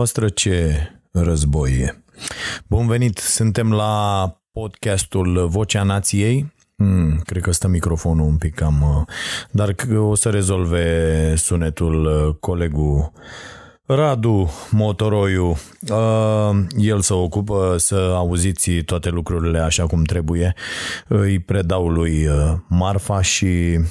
În mintea voastră ce război e? Bun venit, suntem la podcastul Vocea Nației. Hmm, cred că stă microfonul un pic cam... uh, Dar că o să rezolve sunetul uh, colegul Radu Motoroiu. Uh, El se ocupă să auziți toate lucrurile așa cum trebuie. Îi predau lui uh, Marfa și uh,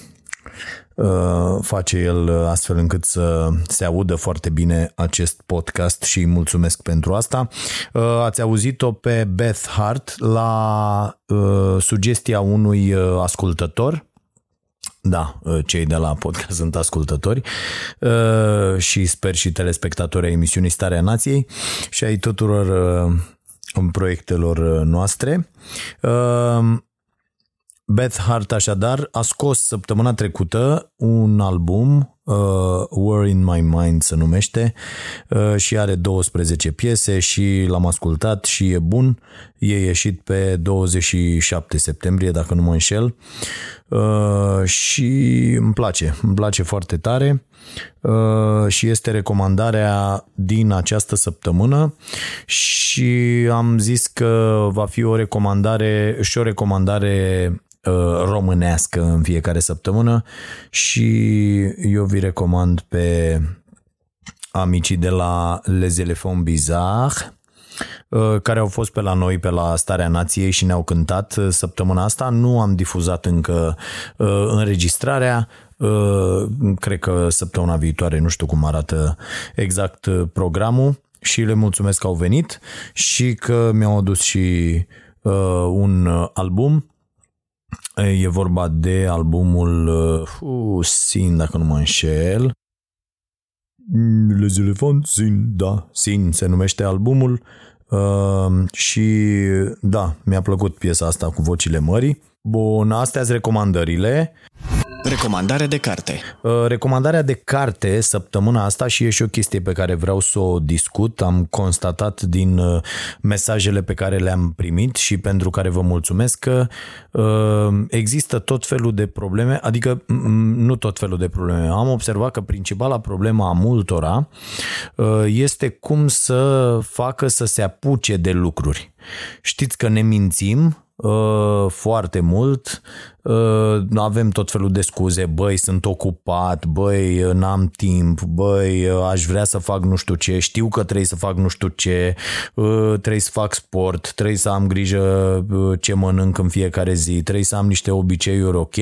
face el astfel încât să se audă foarte bine acest podcast și îi mulțumesc pentru asta. Uh, Ați auzit-o pe Beth Hart la uh, sugestia unui uh, ascultător da, cei de la podcast sunt ascultători uh, și sper și telespectatorii emisiunii Starea Nației și ai tuturor uh, proiectelor noastre. Uh, Beth Hart așadar a scos săptămâna trecută un album, uh, War in My Mind se numește, uh, și are 12 piese și l-am ascultat și e bun. E ieșit pe 27 septembrie, dacă nu mă înșel, uh, și îmi place, îmi place foarte tare uh, și este recomandarea din această săptămână și am zis că va fi o recomandare și o recomandare uh, românească în fiecare săptămână și eu vi recomand pe amicii de la Les Elephants Bizarre uh, care au fost pe la noi pe la Starea Nației și ne-au cântat uh, săptămâna asta. Nu am difuzat încă uh, înregistrarea, Uh, cred că săptămâna viitoare, nu știu cum arată exact uh, programul. Și le mulțumesc că au venit și că mi-au adus și uh, un uh, album E vorba de albumul uh, Sin, dacă nu mă înșel. Les Elephants Sin, da, Sin se numește albumul uh, și da, mi-a plăcut piesa asta cu vocile mării. Bun, astea sunt recomandările. Recomandare de carte. Uh, Recomandarea de carte săptămâna asta și e și o chestie pe care vreau să o discut. Am constatat din uh, mesajele pe care le-am primit și pentru care vă mulțumesc că uh, există tot felul de probleme, adică m- nu tot felul de probleme. Am observat că principala problemă a multora uh, este cum să facă să se apuce de lucruri. Știți că ne mințim uh, foarte mult, uh, avem tot felul de scuze, băi, sunt ocupat, băi, n-am timp, băi, aș vrea să fac nu știu ce, știu că trebuie să fac nu știu ce, uh, trebuie să fac sport, trebuie să am grijă uh, ce mănânc în fiecare zi, trebuie să am niște obiceiuri ok,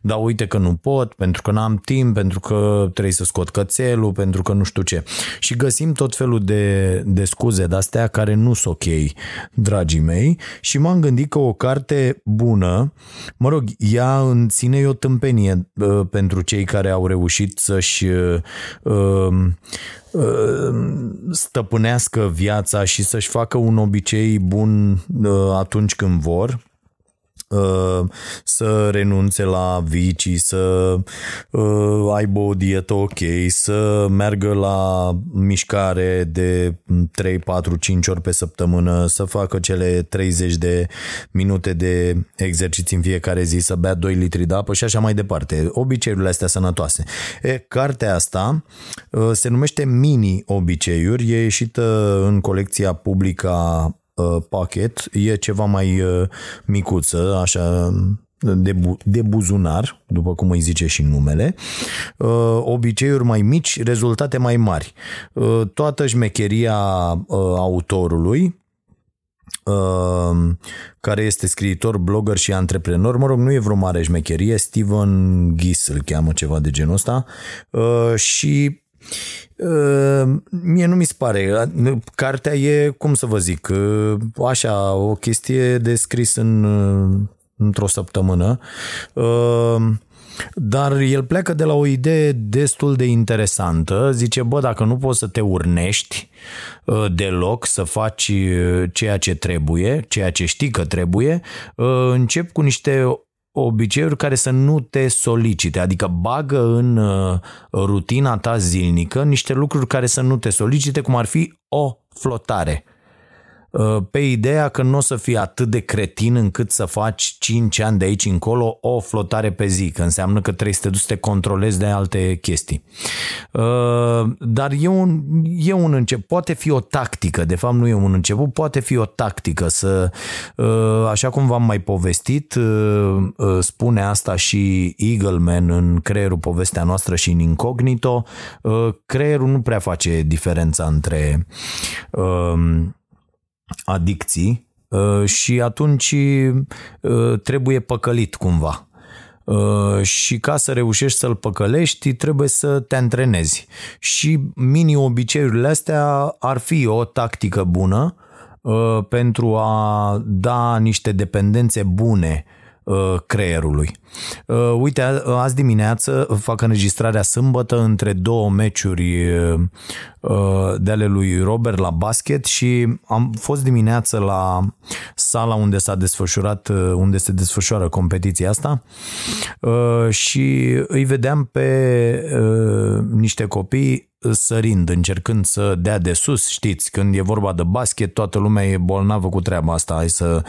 dar uite că nu pot, pentru că n-am timp, pentru că trebuie să scot cățelul, pentru că nu știu ce. Și găsim tot felul de, de scuze de-astea care nu sunt ok, dragii mei, și m-am gândit că o carte bună, mă rog, ea în sine e o tâmpenie uh, pentru cei care au reușit să-și uh, uh, stăpânească viața și să-și facă un obicei bun uh, atunci când vor. uh, să renunțe la vicii, să uh, aibă o dietă ok, să meargă la mișcare de 3, 4, 5 ori pe săptămână, să facă cele 30 de minute de exerciții în fiecare zi, să bea 2 litri de apă și așa mai departe. Obiceiurile astea sănătoase. E, cartea asta uh, se numește Mini Obiceiuri, e ieșită în colecția publică a uh, pachet e ceva mai uh, micuță, așa de, bu- de buzunar, după cum îi zice și numele, uh, obiceiuri mai mici, rezultate mai mari. Uh, toată șmecheria uh, autorului, uh, care este scriitor, blogger și antreprenor, mă rog, nu e vreo mare șmecherie, Steven Giss îl cheamă ceva de genul ăsta uh, și Uh, mie nu mi se pare. Cartea e, cum să vă zic, uh, așa, o chestie de scris în, uh, într-o săptămână. Uh, dar el pleacă de la o idee destul de interesantă. Zice, bă, dacă nu poți să te urnești uh, deloc, să faci uh, ceea ce trebuie, ceea ce știi că trebuie, uh, încep cu niște obiceiuri care să nu te solicite, adică bagă în rutina ta zilnică niște lucruri care să nu te solicite, cum ar fi o flotare. Uh, pe ideea că nu o să fii atât de cretin încât să faci 5 ani de aici încolo o flotare pe zi, că înseamnă că trebuie să te duci să te controlezi de alte chestii. Uh, dar e un, e un început, poate fi o tactică, de fapt nu e un început, poate fi o tactică să, uh, așa cum v-am mai povestit, spune asta și Eagleman în creierul povestea noastră și în Incognito, creierul nu prea face diferența între adicții uh, și atunci uh, trebuie păcălit cumva. Uh, și ca să reușești să-l păcălești, trebuie să te antrenezi. Și mini-obiceiurile astea ar fi o tactică bună pentru a da niște dependențe bune creierului. Uite, azi dimineață fac înregistrarea sâmbătă între două meciuri Uh, de ale lui Robert la basket și am fost dimineață la sala unde s-a desfășurat, uh, unde se desfășoară competiția asta uh, și îi vedeam pe niște copii sărind, încercând să dea de sus, știți, când e vorba de basket, toată lumea e bolnavă cu treaba asta, hai să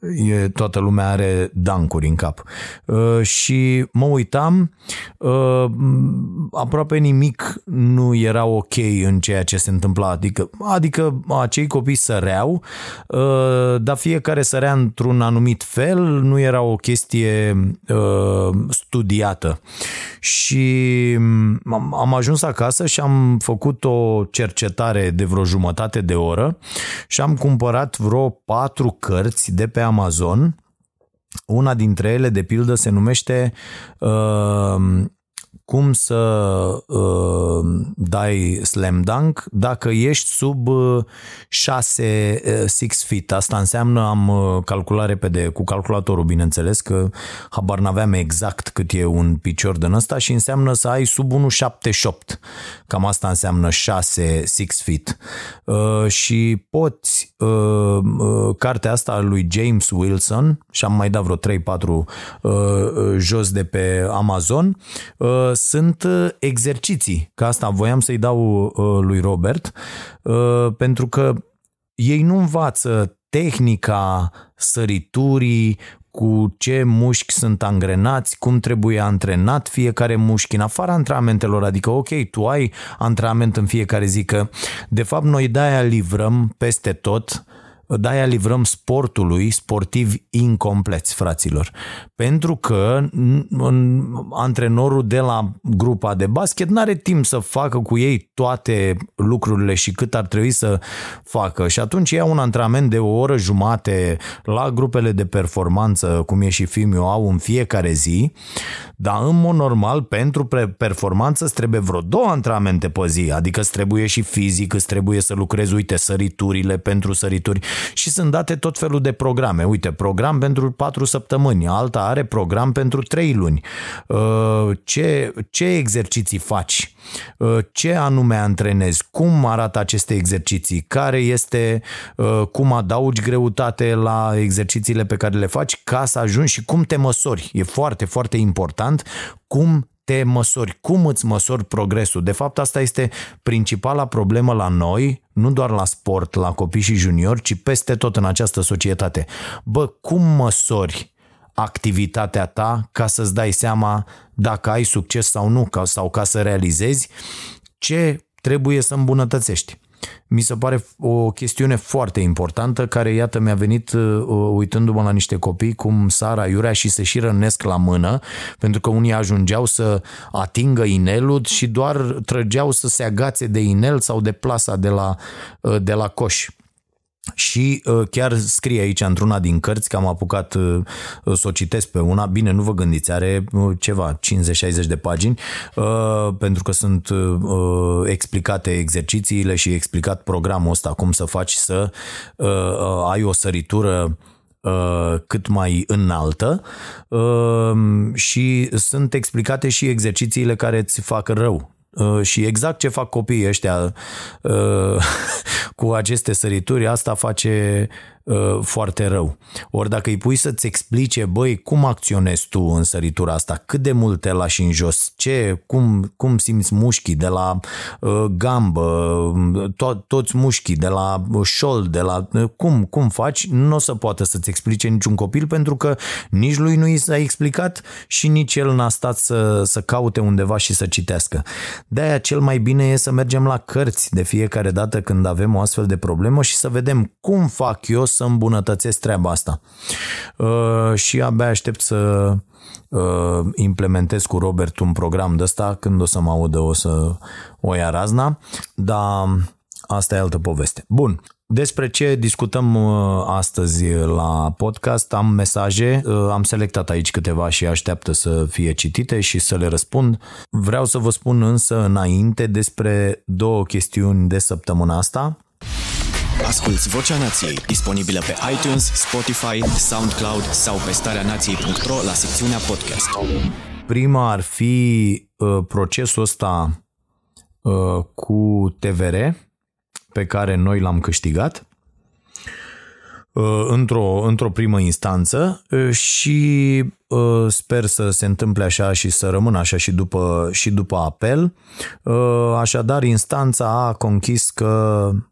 e, toată lumea are dancuri în cap. și mă uitam, aproape nimic nu era ok în ceea ce se întâmpla. Adică, adică acei copii săreau, uh, dar fiecare sărea într-un anumit fel, nu era o chestie uh, studiată. Și am ajuns acasă și am făcut o cercetare de vreo jumătate de oră și am cumpărat vreo patru cărți de pe Amazon. Una dintre ele, de pildă, se numește uh, cum să uh, dai slam dunk dacă ești sub 6 uh, 6 uh, feet. Asta înseamnă, am uh, calculat repede cu calculatorul, bineînțeles, că habar n-aveam exact cât e un picior din ăsta și înseamnă să ai sub 1,78. Cam asta înseamnă 6 6 feet. Uh, și poți, uh, uh, cartea asta a lui James Wilson, și am mai dat vreo 3-4 uh, jos de pe Amazon, uh, sunt uh, exerciții, că asta voiam să-i dau uh, lui Robert, uh, pentru că ei nu învață tehnica săriturii, cu ce mușchi sunt angrenați, cum trebuie antrenat fiecare mușchi în afara antrenamentelor, adică ok, tu ai antrenament în fiecare zi, că de fapt noi de-aia livrăm peste tot de-aia livrăm sportului sportivi incompleți, fraților. Pentru că antrenorul de la grupa de basket nu are timp să facă cu ei toate lucrurile și cât ar trebui să facă. Și atunci ia un antrenament de o oră jumate la grupele de performanță, cum e și Fimiu, au în fiecare zi, dar în mod normal, pentru performanță îți trebuie vreo două antrenamente pe zi, adică îți trebuie și fizic, îți trebuie să lucrezi, uite, săriturile pentru sărituri și sunt date tot felul de programe. Uite, program pentru patru săptămâni, alta are program pentru trei luni. Uh, ce, ce exerciții faci? Uh, ce anume antrenezi? Cum arată aceste exerciții? Care este, uh, cum adaugi greutate la exercițiile pe care le faci ca să ajungi și cum te măsori? E foarte, foarte important cum te măsori, cum îți măsori progresul. De fapt, asta este principala problemă la noi, nu doar la sport, la copii și juniori, ci peste tot în această societate. Bă, cum măsori activitatea ta ca să-ți dai seama dacă ai succes sau nu, sau ca să realizezi ce trebuie să îmbunătățești mi se pare o chestiune foarte importantă care, iată, mi-a venit uh, uitându-mă la niște copii cum Sara Iurea și se și rănesc la mână, pentru că unii ajungeau să atingă inelul și doar trăgeau să se agațe de inel sau de plasa de la, uh, de la coș. Și uh, chiar scrie aici într-una din cărți că am apucat uh, să o citesc pe una, bine, nu vă gândiți, are uh, ceva, 50-60 de pagini, uh, pentru că sunt uh, explicate exercițiile și explicat programul ăsta, cum să faci să uh, ai o săritură uh, cât mai înaltă uh, și sunt explicate și exercițiile care îți fac rău. Uh, și exact ce fac copiii ăștia uh, cu aceste sărituri, asta face uh, foarte rău. Ori dacă îi pui să-ți explice, băi, cum acționezi tu în săritura asta, cât de mult te lași în jos, ce, cum, cum simți mușchii de la uh, gambă, to- toți mușchii, de la șold, de la uh, cum, cum faci, nu o să poată să-ți explice niciun copil pentru că nici lui nu i s-a explicat și nici el n-a stat să, să caute undeva și să citească. De-aia cel mai bine e să mergem la cărți de fiecare dată când avem o astfel de problemă și să vedem cum fac eu să îmbunătățesc treaba asta. Uh, și abia aștept să uh, implementez cu Robert un program de ăsta, când o să mă audă o să o ia razna, dar asta e altă poveste. Bun, despre ce discutăm uh, astăzi la podcast, am mesaje, uh, am selectat aici câteva și așteaptă să fie citite și să le răspund. Vreau să vă spun însă înainte despre două chestiuni de săptămâna asta. Asculți Vocea Nației, disponibilă pe iTunes, Spotify, SoundCloud sau pe starea nației.ro la secțiunea podcast. Prima ar fi uh, procesul ăsta uh, cu TVR, pe care noi l-am câștigat uh, într-o, într-o primă instanță uh, și uh, sper să se întâmple așa și să rămână așa și după, și după apel. Așadar, instanța a conchis că Mm,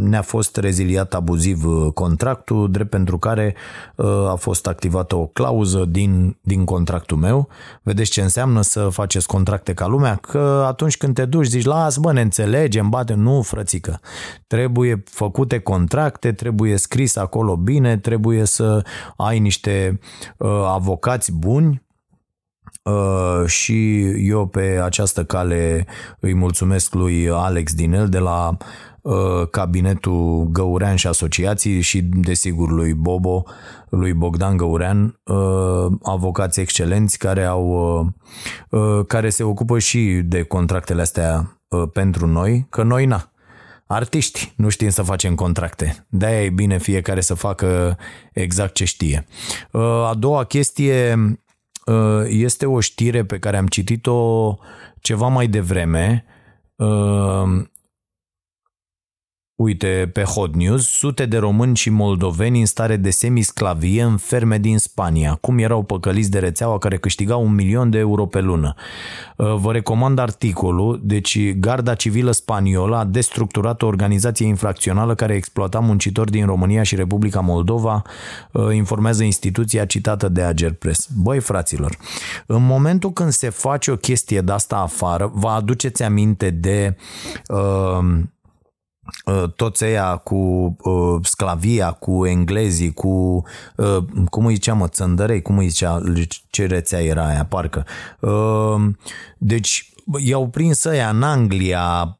ne-a fost reziliat abuziv uh, contractul, drept pentru care uh, a fost activată o clauză din, din contractul meu. Vedeți ce înseamnă să faceți contracte ca lumea? Că atunci când te duci zici, las bă, ne înțelegem, bate, nu frățică. Trebuie făcute contracte, trebuie scris acolo bine, trebuie să ai niște uh, avocați buni, Uh, și eu pe această cale îi mulțumesc lui Alex Dinel de la Uh, cabinetul Găurean și asociații și desigur lui Bobo, lui Bogdan Găurean, uh, avocați excelenți care au uh, care se ocupă și de contractele astea pentru noi, că noi na, artiști, nu știm să facem contracte. De-aia e bine fiecare să facă exact ce știe. A doua chestie este o știre pe care am citit-o ceva mai devreme Uite, pe Hot News, sute de români și moldoveni în stare de semisclavie în ferme din Spania. Cum erau păcăliți de rețeaua care câștiga un milion de euro pe lună. Uh, vă recomand articolul, deci Garda Civilă Spaniolă a destructurat o organizație infracțională care exploata muncitori din România și Republica Moldova, uh, informează instituția citată de Ager Press. Băi, fraților, în momentul când se face o chestie de asta afară, vă aduceți aminte de... Uh, Uh, toți ăia cu uh, sclavia, cu englezii, cu, uh, cum îi zicea mă, țăndărei, cum îi zicea, ce rețea era aia, parcă. Uh, deci i-au prins ăia în Anglia,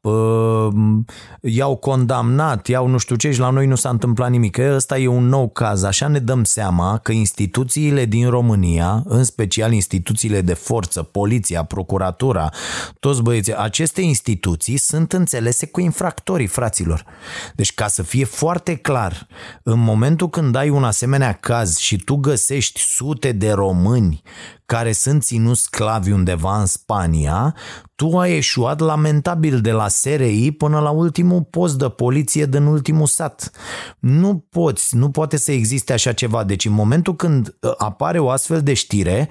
i-au condamnat, i-au nu știu ce și la noi nu s-a întâmplat nimic. Ăsta e un nou caz. Așa ne dăm seama că instituțiile din România, în special instituțiile de forță, poliția, procuratura, toți băieții, aceste instituții sunt înțelese cu infractorii, fraților. Deci ca să fie foarte clar, în momentul când ai un asemenea caz și tu găsești sute de români care sunt ținuți sclavi undeva în Spania, tu ai eșuat lamentabil de la SRI până la ultimul post de poliție din ultimul sat. Nu poți, nu poate să existe așa ceva. Deci în momentul când uh, apare o astfel de știre,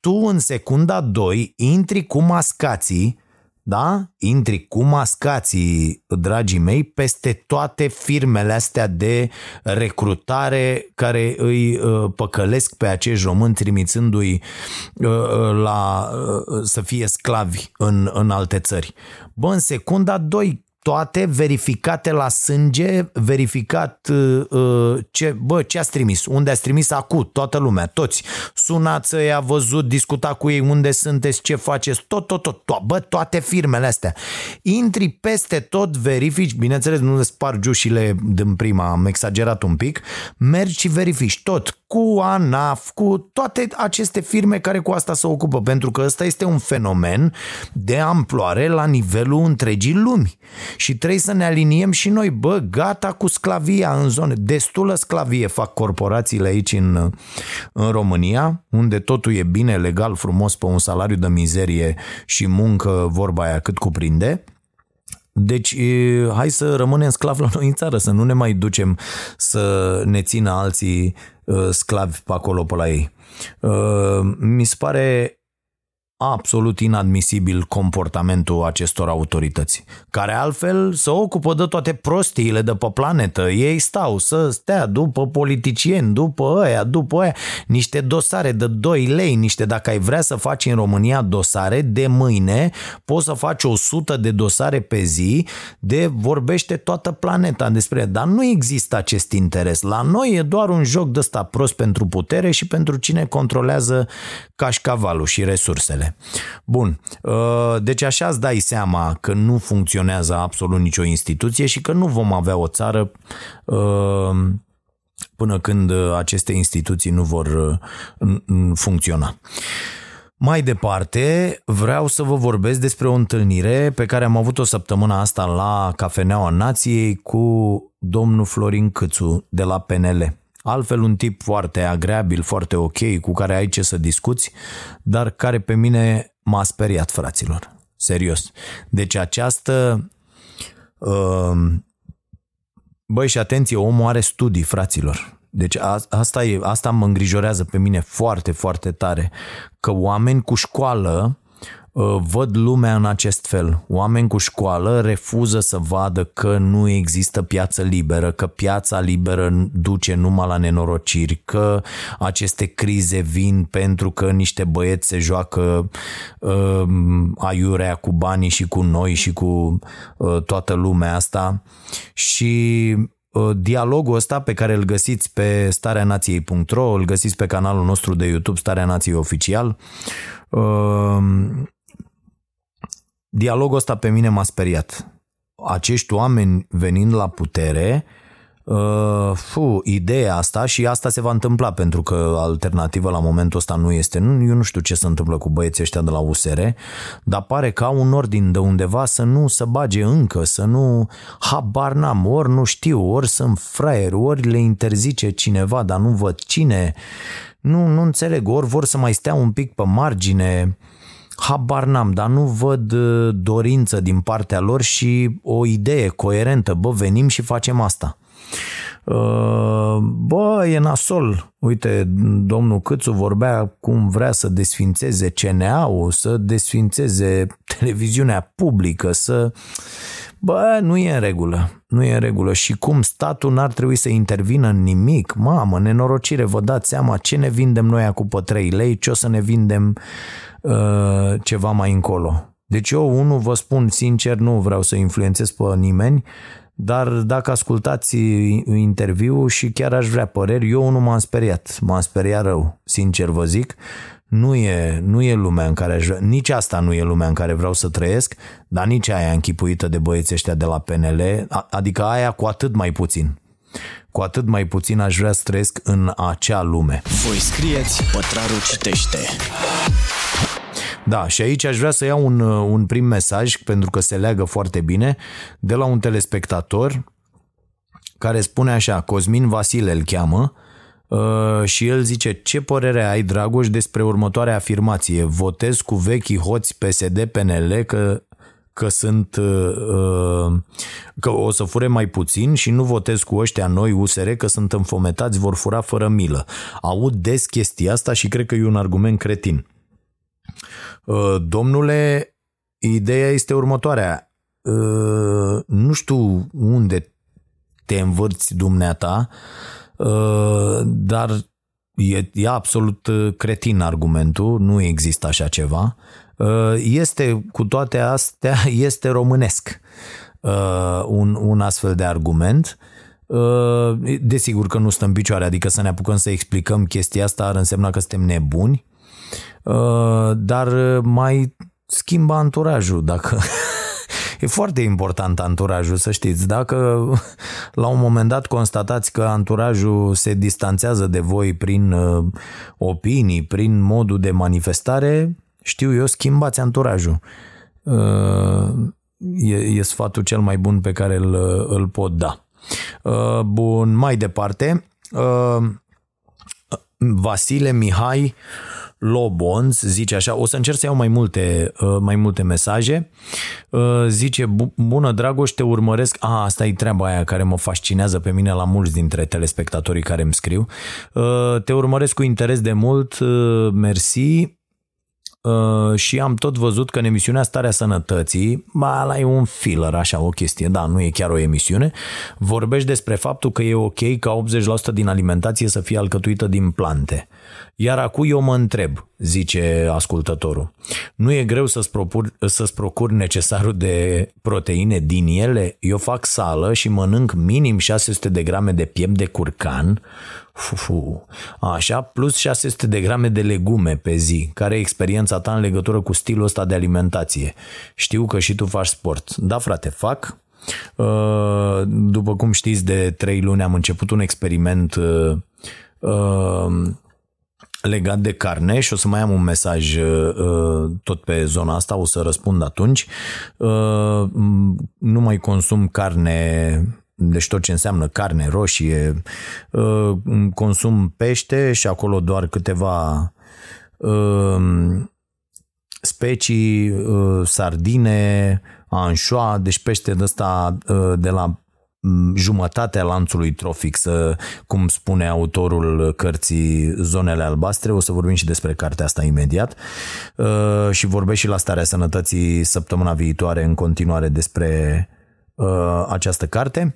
tu în secunda 2 intri cu mascații da? Intri cu mascații, dragii mei, peste toate firmele astea de recrutare care îi uh, păcălesc pe acești români trimițându-i uh, uh, la, să fie sclavi în, în alte țări. Bă, în secunda 2, toate verificate la sânge, verificat uh, uh, ce, bă, ce ați trimis, unde ați trimis acut, toată lumea, toți. Sunați i-a văzut, discuta cu ei unde sunteți, ce faceți, tot, tot, tot, tot, bă, toate firmele astea. Intri peste tot, verifici, bineînțeles, nu le spargi ușile din prima, am exagerat un pic, mergi și verifici tot, cu ANAF, cu toate aceste firme care cu asta se ocupă, pentru că ăsta este un fenomen de amploare la nivelul întregii lumi. Și trebuie să ne aliniem și noi, bă, gata cu sclavia în zone, destulă sclavie fac corporațiile aici în, în România, unde totul e bine, legal, frumos, pe un salariu de mizerie și muncă, vorba aia cât cuprinde, deci, hai să rămânem sclavi la noi în țară, să nu ne mai ducem să ne țină alții sclavi pe acolo, pe la ei. Mi se pare absolut inadmisibil comportamentul acestor autorități, care altfel se ocupă de toate prostiile de pe planetă. Ei stau să stea după politicieni, după ăia, după ăia, niște dosare de 2 lei, niște dacă ai vrea să faci în România dosare, de mâine poți să faci 100 de dosare pe zi, de vorbește toată planeta despre dar nu există acest interes. La noi e doar un joc de ăsta prost pentru putere și pentru cine controlează cașcavalul și resursele. Bun, uh, deci așa îți dai seama că nu funcționează absolut nicio instituție și că nu vom avea o țară uh, până când aceste instituții nu vor uh, funcționa. Mai departe, vreau să vă vorbesc despre o întâlnire pe care am avut-o săptămâna asta la Cafeneaua Nației cu domnul Florin Câțu de la PNL. Altfel un tip foarte agreabil, foarte ok, cu care ai ce să discuți, dar care pe mine m-a speriat, fraților. Serios. Deci această... Uh, băi, și atenție, omul are studii, fraților. Deci asta, e, asta mă îngrijorează pe mine foarte, foarte tare. Că oameni cu școală Uh, văd lumea în acest fel. Oameni cu școală refuză să vadă că nu există piață liberă, că piața liberă duce numai la nenorociri, că aceste crize vin pentru că niște băieți se joacă uh, aiurea cu banii și cu noi și cu uh, toată lumea asta și uh, dialogul ăsta pe care îl găsiți pe stareanației.ro, îl găsiți pe canalul nostru de YouTube Starea Nației Oficial, Dialogul ăsta pe mine m-a speriat. Acești oameni venind la putere, uh, fu, ideea asta și asta se va întâmpla pentru că alternativa la momentul ăsta nu este. Nu, eu nu știu ce se întâmplă cu băieții ăștia de la USR, dar pare că au un ordin de undeva să nu să bage încă, să nu habar n-am, ori nu știu, ori sunt fraieri, ori le interzice cineva, dar nu văd cine. Nu, nu înțeleg, ori vor să mai stea un pic pe margine, habar n-am, dar nu văd uh, dorință din partea lor și o idee coerentă, bă, venim și facem asta. Uh, bă, e nasol. Uite, domnul Câțu vorbea cum vrea să desfințeze CNA-ul, să desfințeze televiziunea publică, să... Bă, nu e în regulă. Nu e în regulă. Și cum statul n-ar trebui să intervină în nimic? Mamă, nenorocire, vă dați seama ce ne vindem noi acum pe 3 lei, ce o să ne vindem Uh, ceva mai încolo. Deci eu, unul, vă spun sincer, nu vreau să influențez pe nimeni, dar dacă ascultați interviul și chiar aș vrea păreri, eu nu m-am speriat, m-am speriat rău, sincer vă zic. Nu e, nu e lumea în care aș vrea, nici asta nu e lumea în care vreau să trăiesc, dar nici aia închipuită de băieții ăștia de la PNL, adică aia cu atât mai puțin. Cu atât mai puțin aș vrea să trăiesc în acea lume. Voi scrieți, Pătraru citește. Da, și aici aș vrea să iau un, un prim mesaj, pentru că se leagă foarte bine, de la un telespectator care spune așa, Cosmin Vasile îl cheamă, Uh, și el zice, ce părere ai, Dragoș, despre următoarea afirmație? Votez cu vechii hoți PSD-PNL că, că sunt uh, uh, că o să fure mai puțin și nu votez cu ăștia noi USR că sunt înfometați, vor fura fără milă. Aud des chestia asta și cred că e un argument cretin. Uh, domnule, ideea este următoarea. Uh, nu știu unde te învârți dumneata, uh, dar e, e absolut cretin argumentul, nu există așa ceva. Este, cu toate astea, este românesc un, un astfel de argument. Desigur că nu stă în picioare, adică să ne apucăm să explicăm chestia asta ar însemna că suntem nebuni Uh, dar mai schimba anturajul dacă... E foarte important anturajul, să știți. Dacă la un moment dat constatați că anturajul se distanțează de voi prin uh, opinii, prin modul de manifestare, știu eu, schimbați anturajul. Uh, e, e sfatul cel mai bun pe care îl, îl pot da. Uh, bun, mai departe, uh, Vasile Mihai Lobonz zice așa, o să încerc să iau mai multe, uh, mai multe mesaje. Uh, zice, bună Dragoș, te urmăresc. A, asta e treaba aia care mă fascinează pe mine la mulți dintre telespectatorii care îmi scriu. Uh, te urmăresc cu interes de mult, mersi. Uh, și am tot văzut că în emisiunea Starea Sănătății, ba, ăla e un filler, așa, o chestie, da, nu e chiar o emisiune, vorbești despre faptul că e ok ca 80% din alimentație să fie alcătuită din plante. Iar acum eu mă întreb, zice ascultătorul, nu e greu să-ți, propur, să-ți procur necesarul de proteine din ele? Eu fac sală și mănânc minim 600 de grame de piept de curcan, Fufu. Așa, plus 600 de grame de legume pe zi. Care e experiența ta în legătură cu stilul ăsta de alimentație? Știu că și tu faci sport. Da, frate, fac. Uh, după cum știți, de trei luni am început un experiment uh, uh, legat de carne și o să mai am un mesaj tot pe zona asta, o să răspund atunci. Nu mai consum carne deci tot ce înseamnă carne roșie, uh, consum pește și acolo doar câteva uh, specii, uh, sardine, anșoa, deci pește de ăsta de la mm, jumătatea lanțului trofic, să, cum spune autorul cărții Zonele Albastre, o să vorbim și despre cartea asta imediat și vorbesc și la starea sănătății săptămâna viitoare în continuare despre această carte.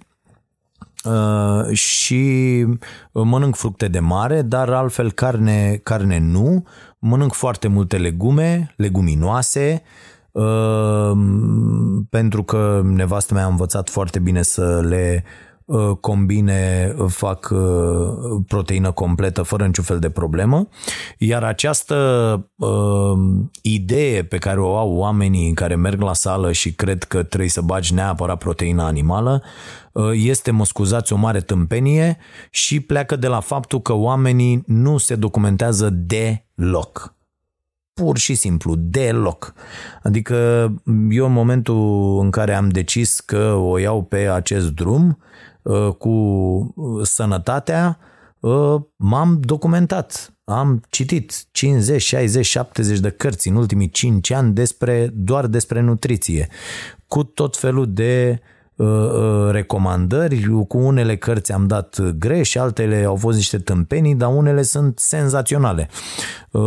Uh, și mănânc fructe de mare, dar altfel carne, carne nu. Mănânc foarte multe legume, leguminoase, uh, pentru că nevastă mea a învățat foarte bine să le Uh, combine, uh, fac uh, proteină completă fără niciun fel de problemă, iar această uh, idee pe care o au oamenii care merg la sală și cred că trebuie să bagi neapărat proteină animală, uh, este, mă scuzați, o mare tâmpenie și pleacă de la faptul că oamenii nu se documentează deloc pur și simplu, deloc. Adică eu în momentul în care am decis că o iau pe acest drum, Uh, cu uh, sănătatea, uh, m-am documentat. Am citit 50, 60, 70 de cărți în ultimii 5 ani despre, doar despre nutriție, cu tot felul de uh, Uh, uh, recomandări, cu unele cărți am dat greș, altele au fost niște tâmpenii, dar unele sunt senzaționale. Uh,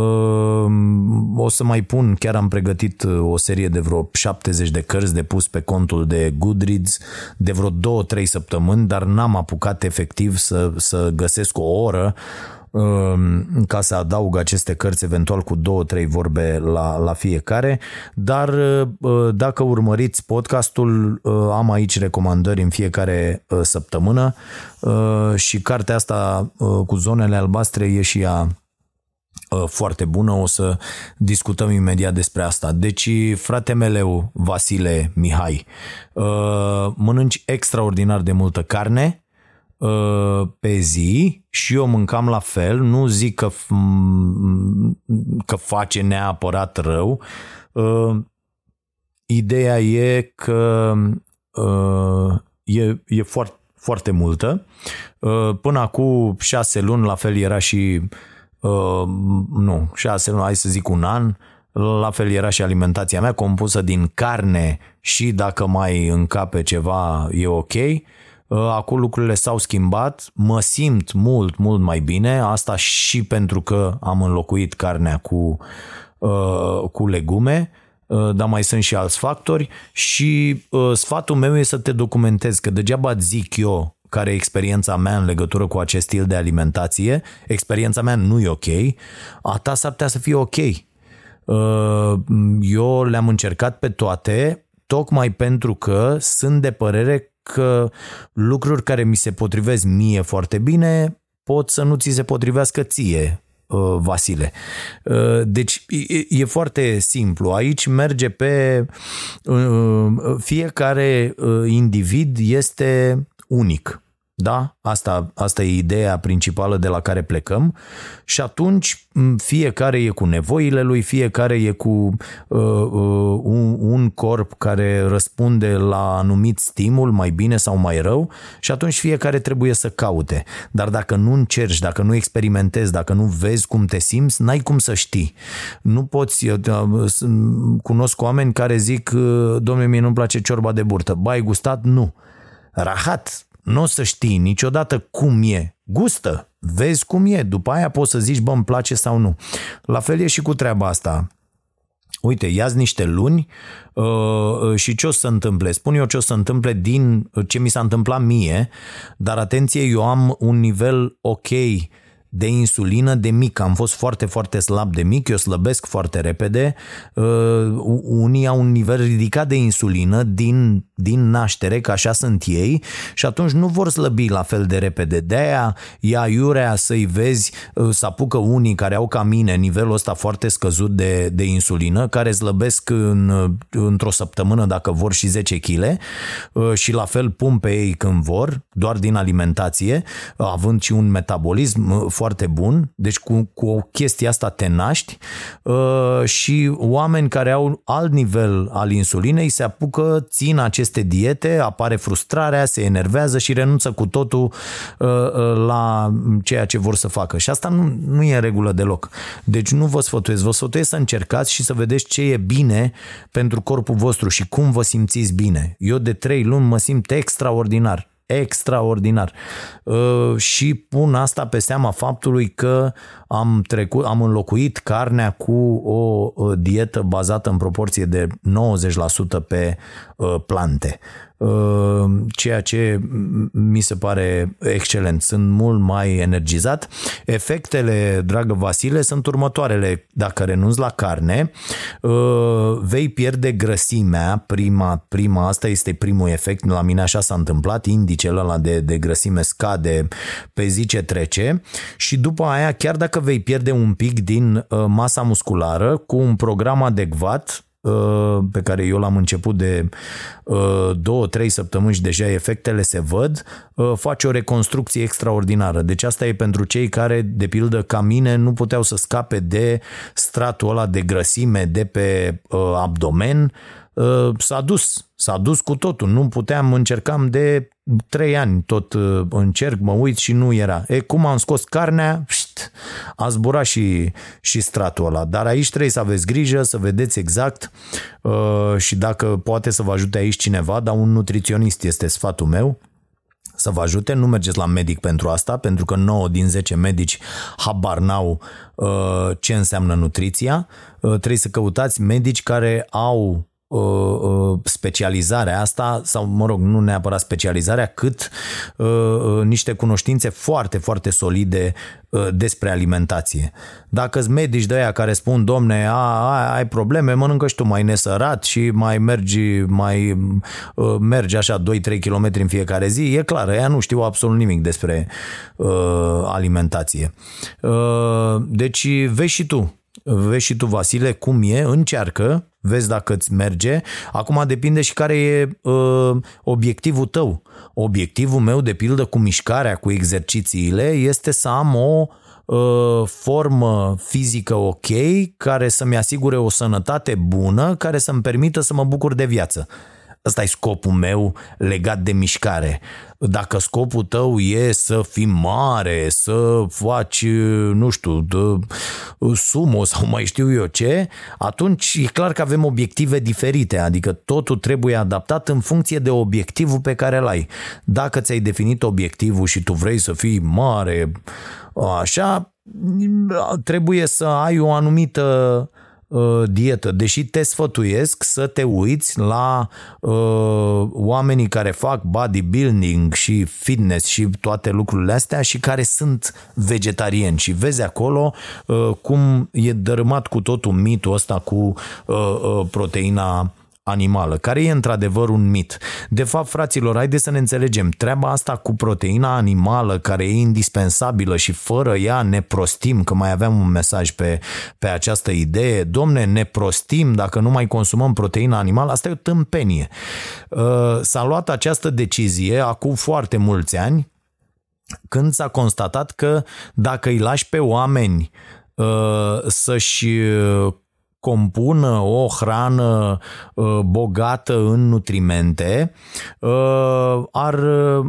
o să mai pun, chiar am pregătit o serie de vreo 70 de cărți de pus pe contul de Goodreads de vreo 2-3 săptămâni, dar n-am apucat efectiv să, să găsesc o oră Um, ca să adaug aceste cărți eventual cu două, trei vorbe la, la fiecare, dar uh, dacă urmăriți podcastul, uh, am aici recomandări în fiecare uh, săptămână și cartea asta cu zonele albastre e și ea foarte bună, o să discutăm imediat despre asta. Deci, frate meu, Vasile Mihai, mănânci extraordinar de multă carne, Uh, pe zi și eu mâncam la fel, nu zic că, că face neapărat rău. Uh, ideea e că uh, e, e foarte, foarte multă. Până acum șase luni, la fel era și nu, șase luni, hai să zic un an, la fel era și alimentația mea compusă din carne și dacă mai încape ceva e ok. Uh, acum lucrurile s-au schimbat, mă simt mult, mult mai bine, asta și pentru că am înlocuit carnea cu, uh, cu legume, uh, dar mai sunt și alți factori și sfatul meu e să te documentezi, că degeaba zic eu care e experiența mea în legătură cu acest stil de alimentație, experiența mea nu e ok, a ta s-ar putea să fie ok. Eu le-am încercat pe toate, tocmai pentru că sunt de părere că lucruri care mi se potrivesc mie foarte bine pot să nu ți se potrivească ție, uh, Vasile. Uh, deci e foarte simplu. Aici merge pe uh, fiecare individ este unic. Da? Asta, asta e ideea principală de la care plecăm și atunci fiecare e cu nevoile lui, fiecare e cu uh, uh, un, un corp care răspunde la anumit stimul mai bine sau mai rău și atunci fiecare trebuie să caute. Dar dacă nu încerci, dacă nu experimentezi, dacă nu vezi cum te simți, n-ai cum să știi. Nu poți, uh, cunosc oameni care zic, uh, domnule, mie nu-mi place ciorba de burtă. Ba, ai gustat? Nu. Rahat, nu o să știi niciodată cum e. Gustă, vezi cum e, după aia poți să zici, bă, îmi place sau nu. La fel e și cu treaba asta. Uite, ia niște luni uh, și ce o să se întâmple? Spun eu ce o să se întâmple din ce mi s-a întâmplat mie, dar atenție, eu am un nivel ok de insulină de mic. Am fost foarte, foarte slab de mic, eu slăbesc foarte repede. Uh, unii au un nivel ridicat de insulină din, din naștere, că așa sunt ei, și atunci nu vor slăbi la fel de repede. De-aia ia iurea să-i vezi, uh, să apucă unii care au ca mine nivelul ăsta foarte scăzut de, de insulină, care slăbesc în, într-o săptămână dacă vor și 10 kg uh, și la fel pun pe ei când vor, doar din alimentație, având și un metabolism foarte bun, deci cu, cu o chestie asta te naști uh, și oameni care au alt nivel al insulinei se apucă, țin aceste diete, apare frustrarea, se enervează și renunță cu totul uh, uh, la ceea ce vor să facă. Și asta nu, nu e în regulă deloc. Deci nu vă sfătuiesc, vă sfătuiesc să încercați și să vedeți ce e bine pentru corpul vostru și cum vă simțiți bine. Eu de trei luni mă simt extraordinar extraordinar. Uh, și pun asta pe seama faptului că am, trecut, am înlocuit carnea cu o dietă bazată în proporție de 90% pe uh, plante. Uh, ceea ce mi se pare excelent. Sunt mult mai energizat. Efectele, dragă Vasile, sunt următoarele. Dacă renunți la carne, uh, vei pierde grăsimea. Prima, prima, asta este primul efect. La mine așa s-a întâmplat. Indicele ăla de, de grăsime scade pe zi ce trece și după aia, chiar dacă vei pierde un pic din uh, masa musculară, cu un program adecvat, Uh, pe care eu l-am început de uh, două, trei săptămâni și deja efectele se văd, uh, face o reconstrucție extraordinară. Deci asta e pentru cei care, de pildă ca mine, nu puteau să scape de stratul ăla de grăsime de pe abdomen, s-a dus, s-a dus cu totul. Nu puteam, încercam de trei ani tot încerc, mă uit și nu era. E, cum am scos carnea, a zburat și, și stratul ăla. Dar aici trebuie să aveți grijă, să vedeți exact uh, și dacă poate să vă ajute aici cineva, dar un nutriționist este sfatul meu, să vă ajute, nu mergeți la medic pentru asta, pentru că 9 din 10 medici habar n-au uh, ce înseamnă nutriția. Uh, trebuie să căutați medici care au Uh, uh, specializarea asta, sau mă rog, nu neapărat specializarea, cât uh, niște cunoștințe foarte, foarte solide despre alimentație. Dacă îți medici de aia care spun, domne, a, a, ai probleme, mănâncă și tu mai nesărat și mai mergi, mai mergi așa 2-3 km în fiecare zi, e clar, ea nu știu absolut nimic despre uh, alimentație. Uh, deci vezi și tu, vezi și tu, Vasile, cum e, încearcă, vezi dacă îți merge. Acum depinde și care e uh, obiectivul tău. Obiectivul meu, de pildă, cu mișcarea, cu exercițiile, este să am o uh, formă fizică ok, care să-mi asigure o sănătate bună, care să-mi permită să mă bucur de viață. Ăsta e scopul meu legat de mișcare. Dacă scopul tău e să fii mare, să faci, nu știu, de sumo sau mai știu eu ce, atunci e clar că avem obiective diferite, adică totul trebuie adaptat în funcție de obiectivul pe care îl ai. Dacă ți-ai definit obiectivul și tu vrei să fii mare, așa, trebuie să ai o anumită Uh, dietă, deși te sfătuiesc să te uiți la uh, oamenii care fac bodybuilding și fitness și toate lucrurile astea și care sunt vegetariani și vezi acolo uh, cum e dărâmat cu totul mitul ăsta cu uh, uh, proteina animală, care e într-adevăr un mit. De fapt, fraților, haideți să ne înțelegem, treaba asta cu proteina animală, care e indispensabilă și fără ea ne prostim, că mai aveam un mesaj pe, pe această idee, domne, ne prostim dacă nu mai consumăm proteina animală, asta e o tâmpenie. Uh, s-a luat această decizie acum foarte mulți ani, când s-a constatat că dacă îi lași pe oameni uh, să-și uh, compună o hrană uh, bogată în nutrimente, uh, ar,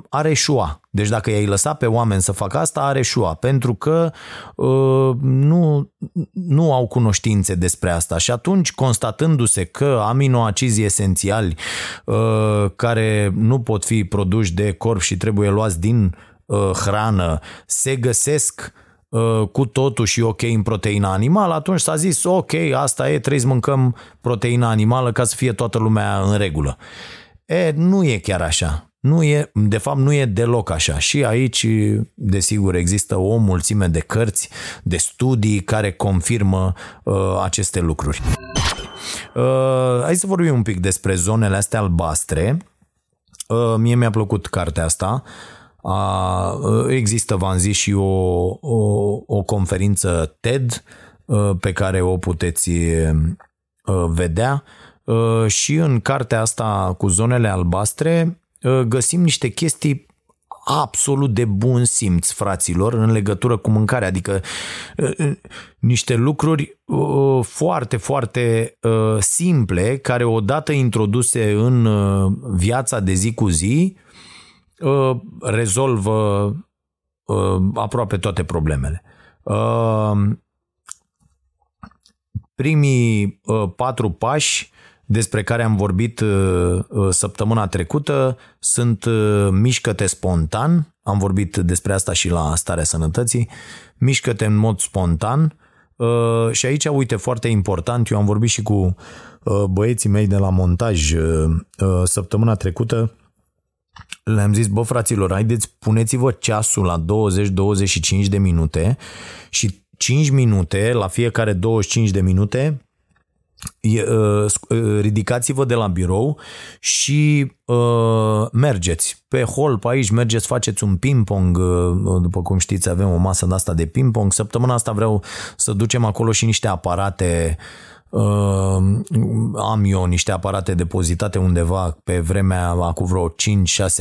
ar eșua. Deci dacă i-ai lăsat pe oameni să facă asta, ar eșua, pentru că uh, nu, nu au cunoștințe despre asta. Și atunci, constatându-se că aminoacizi esențiali care nu pot fi produși de corp și trebuie luați din hrană, se găsesc Uh, cu totul și ok în proteina animală, atunci s-a zis ok, asta e, trebuie să mâncăm proteina animală ca să fie toată lumea în regulă. E, nu e chiar așa. Nu e, de fapt, nu e deloc așa. Și aici, desigur, există o mulțime de cărți, de studii care confirmă uh, aceste lucruri. Uh, hai să vorbim un pic despre zonele astea albastre. Uh, mie mi-a plăcut cartea asta. Uh, a, există, v-am zis, și o, o, o conferință TED pe care o puteți vedea. Și în cartea asta cu zonele albastre găsim niște chestii absolut de bun simț, fraților, în legătură cu mâncarea, adică niște lucruri foarte, foarte simple, care odată introduse în viața de zi cu zi, Uh, rezolvă uh, aproape toate problemele. Uh, primii patru pași despre care am vorbit săptămâna trecută sunt mișcă-te spontan, am vorbit despre asta și la starea sănătății, mișcă-te în mod spontan. Și aici, uite, foarte important, eu am vorbit și cu băieții mei de la montaj săptămâna trecută, le-am zis, bă fraților, haideți, puneți-vă ceasul la 20-25 de minute și 5 minute, la fiecare 25 de minute, uh, uh, ridicați-vă de la birou și uh, mergeți pe hol pe aici, mergeți, faceți un ping-pong, uh, după cum știți avem o masă de asta de ping-pong, săptămâna asta vreau să ducem acolo și niște aparate uh, Uh, am eu niște aparate depozitate undeva pe vremea, acum vreo 5-6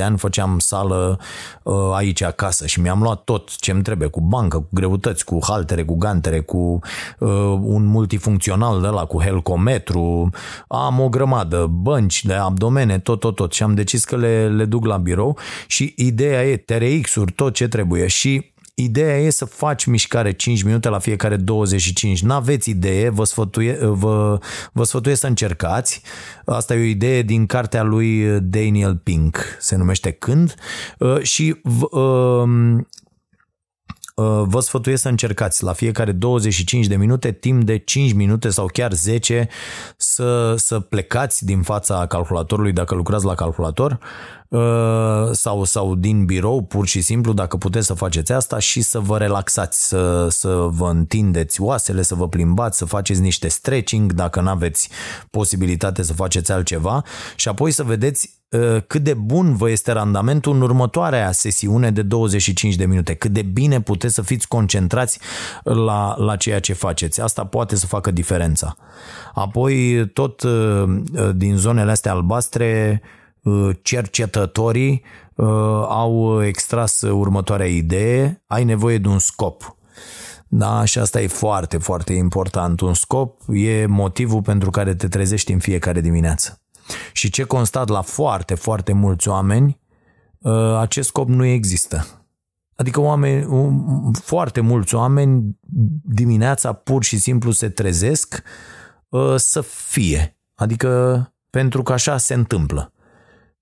ani, făceam sală uh, aici acasă și mi-am luat tot ce îmi trebuie, cu bancă, cu greutăți, cu haltere, cu gantere, cu uh, un multifuncțional de la cu helcometru, am o grămadă, bănci de abdomene, tot, tot, tot. Și am decis că le, le duc la birou și ideea e TRX-uri, tot ce trebuie. Și Ideea e să faci mișcare 5 minute la fiecare 25. N-aveți idee, vă, sfătuie, vă, vă sfătuiesc să încercați. Asta e o idee din cartea lui Daniel Pink, se numește Când. Uh, și um, uh, vă sfătuiesc să încercați la fiecare 25 de minute, timp de 5 minute sau chiar 10 să, să plecați din fața calculatorului dacă lucrați la calculator Uh, sau, sau din birou, pur și simplu, dacă puteți să faceți asta și să vă relaxați, să, să vă întindeți oasele, să vă plimbați, să faceți niște stretching dacă nu aveți posibilitate să faceți altceva și apoi să vedeți uh, cât de bun vă este randamentul în următoarea sesiune de 25 de minute, cât de bine puteți să fiți concentrați la, la ceea ce faceți. Asta poate să facă diferența. Apoi, tot uh, din zonele astea albastre, Uh, cercetătorii uh, au extras următoarea idee, ai nevoie de un scop. Da, și asta e foarte, foarte important. Un scop e motivul pentru care te trezești în fiecare dimineață. Și ce constat la foarte, foarte mulți oameni, uh, acest scop nu există. Adică oameni, foarte mulți oameni dimineața pur și simplu se trezesc să fie. Adică pentru că așa se întâmplă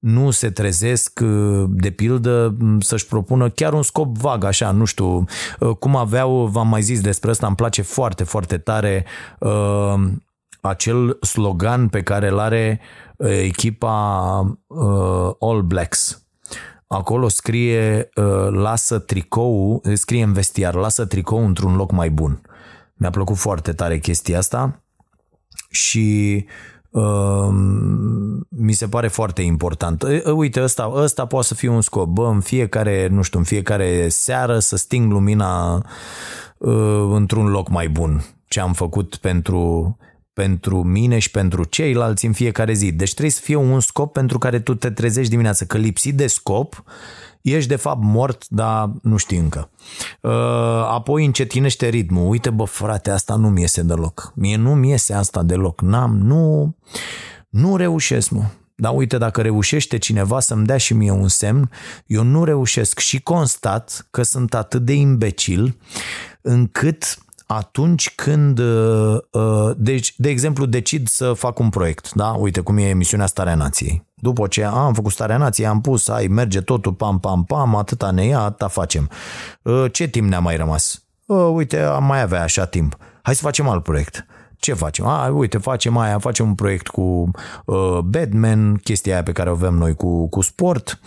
nu se trezesc, uh, de pildă, să-și propună chiar un scop vag, așa, nu știu, uh, cum aveau, v-am mai zis despre asta, îmi place foarte, foarte tare uh, acel slogan pe care îl are uh, echipa uh, All Blacks. Acolo scrie, uh, lasă tricou, scrie în vestiar, lasă tricou într-un loc mai bun. Mi-a plăcut foarte tare chestia asta și uh, mi se pare foarte important. Uite, ăsta, ăsta poate să fie un scop. Bă, în fiecare, nu știu, în fiecare seară să sting lumina uh, într-un loc mai bun. Ce am făcut pentru pentru mine și pentru ceilalți în fiecare zi. Deci trebuie să fie un scop pentru care tu te trezești dimineața, că lipsit de scop, ești de fapt mort, dar nu știi încă. Uh, apoi încetinește ritmul. Uite, bă, frate, asta nu mi iese deloc. Mie nu mi iese asta deloc. N-am, nu, nu reușesc, mă. Dar uite, dacă reușește cineva să-mi dea și mie un semn, eu nu reușesc și constat că sunt atât de imbecil încât atunci când, uh, uh, deci, de exemplu, decid să fac un proiect, da? Uite cum e emisiunea Starea Nației. După ce am făcut Starea Nației, am pus, ai, merge totul, pam, pam, pam, atâta ne ia, atâta facem. Uh, ce timp ne-a mai rămas? Uite, am mai avea așa timp. Hai să facem alt proiect. Ce facem? A, uite, facem aia, facem un proiect cu uh, Batman, chestia aia pe care o avem noi cu, cu sport.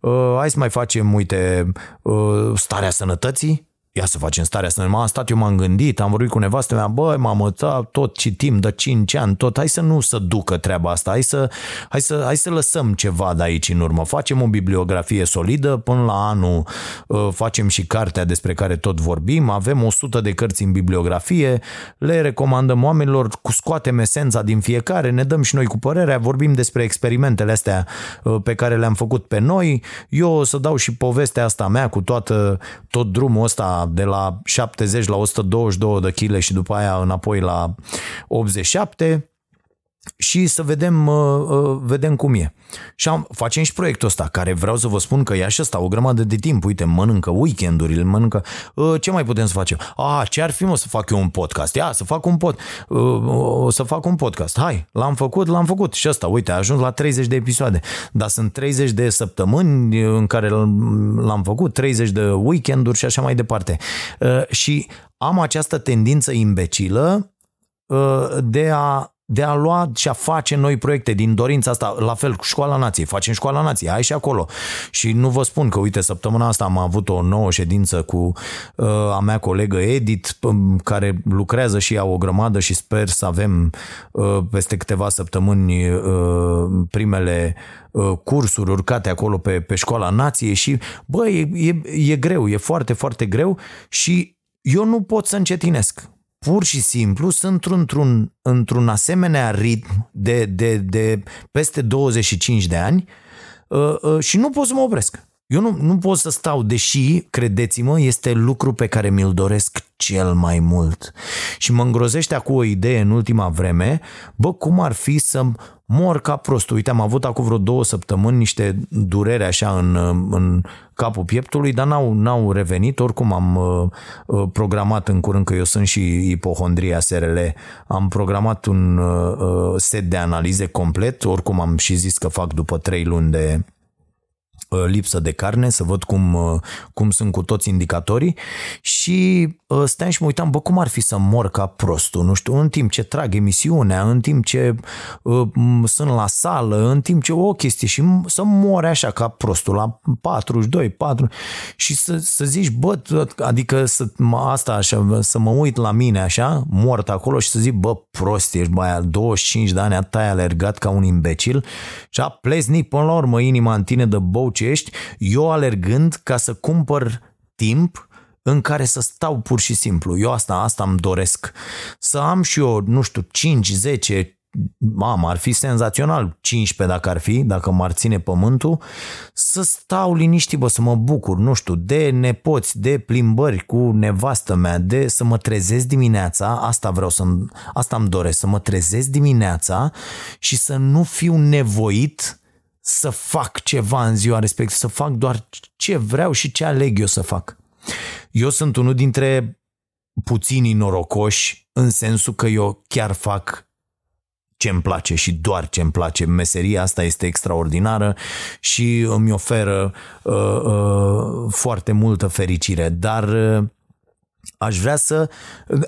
Uh, hai să mai facem, uite, uh, starea sănătății ia să facem starea asta. M-am stat, eu m-am gândit, am vorbit cu nevastă mea, băi, mamă, tot citim de 5 ani, tot, hai să nu să ducă treaba asta, hai să, hai să, hai să lăsăm ceva de aici în urmă. Facem o bibliografie solidă, până la anul uh, facem și cartea despre care tot vorbim, avem 100 de cărți în bibliografie, le recomandăm oamenilor, cu scoatem esența din fiecare, ne dăm și noi cu părerea, vorbim despre experimentele astea uh, pe care le-am făcut pe noi, eu o să dau și povestea asta mea cu toată, tot drumul ăsta de la 70 la 122 de kg și după aia înapoi la 87 și să vedem, uh, uh, vedem cum e. Și am, facem și proiectul ăsta, care vreau să vă spun că ia și ăsta o grămadă de timp. Uite, mănâncă weekendurile, mănâncă... Uh, ce mai putem să facem? A, ce ar fi mă să fac eu un podcast? Ia, să fac un pod, uh, să fac un podcast. Hai, l-am făcut, l-am făcut. Și ăsta, uite, a ajuns la 30 de episoade. Dar sunt 30 de săptămâni în care l-am făcut, 30 de weekenduri și așa mai departe. Uh, și am această tendință imbecilă uh, de a de a lua și a face noi proiecte din dorința asta, la fel cu Școala Nației, facem Școala Nației, ai și acolo. Și nu vă spun că, uite, săptămâna asta am avut o nouă ședință cu uh, a mea colegă Edith, um, care lucrează și ea o grămadă și sper să avem uh, peste câteva săptămâni uh, primele uh, cursuri urcate acolo pe, pe Școala Nației și, bă, e, e, e greu, e foarte, foarte greu și eu nu pot să încetinesc pur și simplu sunt într-un, într-un asemenea ritm de, de, de peste 25 de ani uh, uh, și nu pot să mă opresc. Eu nu, nu pot să stau, deși, credeți-mă, este lucru pe care mi-l doresc cel mai mult. Și mă îngrozește acum o idee în ultima vreme, bă, cum ar fi să mor ca prost. Uite, am avut acum vreo două săptămâni niște durere așa în, în capul pieptului, dar n-au, n-au revenit. Oricum am uh, uh programat în curând, că eu sunt și ipohondria SRL, am programat un uh, uh, set de analize complet, oricum am și zis că fac după trei luni de Uh, lipsă de carne, să văd cum, uh, cum sunt cu toți indicatorii. Și uh, stăteam și mă uitam, bă, cum ar fi să mor ca prostul, nu știu, în timp ce trag emisiunea, în timp ce uh, sunt la sală, în timp ce o chestie și să mor așa ca prostul la 42, 4 și să, să zici, bă, adică să, asta așa, să mă uit la mine așa, mort acolo și să zic, bă, prost ești, bă, aia 25 de ani, atât ai alergat ca un imbecil. Și a plesnic până la urmă inima în tine de bou ce ești, eu alergând ca să cumpăr timp în care să stau pur și simplu. Eu asta, asta îmi doresc. Să am și eu, nu știu, 5, 10, mamă, ar fi senzațional, 15 dacă ar fi, dacă m-ar ține pământul, să stau liniștit, bă, să mă bucur, nu știu, de nepoți, de plimbări cu nevastă mea, de să mă trezesc dimineața, asta vreau să asta îmi doresc, să mă trezesc dimineața și să nu fiu nevoit să fac ceva în ziua respectivă, să fac doar ce vreau și ce aleg eu să fac. Eu sunt unul dintre puținii norocoși în sensul că eu chiar fac ce îmi place și doar ce îmi place. Meseria asta este extraordinară și îmi oferă uh, uh, foarte multă fericire, dar uh, aș vrea să,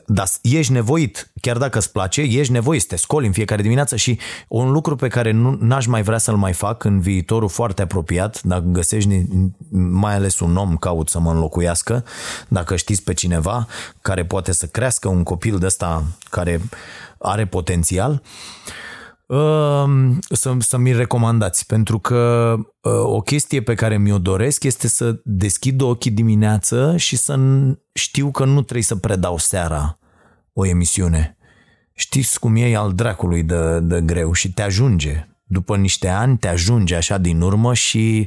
da, ești nevoit, chiar dacă îți place, ești nevoit să te scoli în fiecare dimineață și un lucru pe care nu, n-aș mai vrea să-l mai fac în viitorul foarte apropiat, dacă găsești mai ales un om caut să mă înlocuiască, dacă știți pe cineva care poate să crească un copil de ăsta care are potențial, uh, să, să mi recomandați, pentru că uh, o chestie pe care mi-o doresc este să deschid ochii dimineață și să știu că nu trebuie să predau seara o emisiune. știți cum e al dracului de, de greu și te ajunge. După niște ani te ajunge așa din urmă și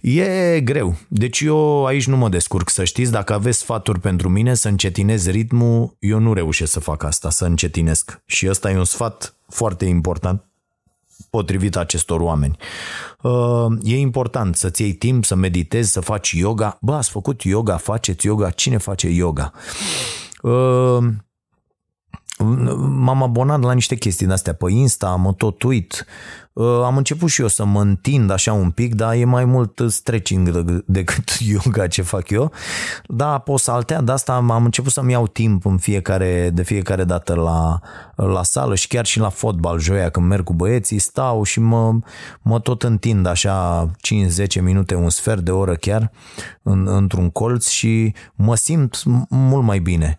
e greu. Deci eu aici nu mă descurc, să știți, dacă aveți sfaturi pentru mine să încetinez ritmul, eu nu reușesc să fac asta, să încetinesc. Și ăsta e un sfat foarte important potrivit acestor oameni. Uh, e important să-ți iei timp, să meditezi, să faci yoga. Bă, ați făcut yoga, faceți yoga, cine face yoga? Uh, m-am abonat la niște chestii de astea pe Insta, mă tot uit. Uh, am început și eu să mă întind așa un pic, dar e mai mult stretching decât yoga ce fac eu. Da, pot saltea, de asta am început să-mi iau timp în fiecare, de fiecare dată la, la sală și chiar și la fotbal joia când merg cu băieții, stau și mă, mă tot întind așa 5-10 minute, un sfert de oră chiar în, într-un colț și mă simt mult mai bine.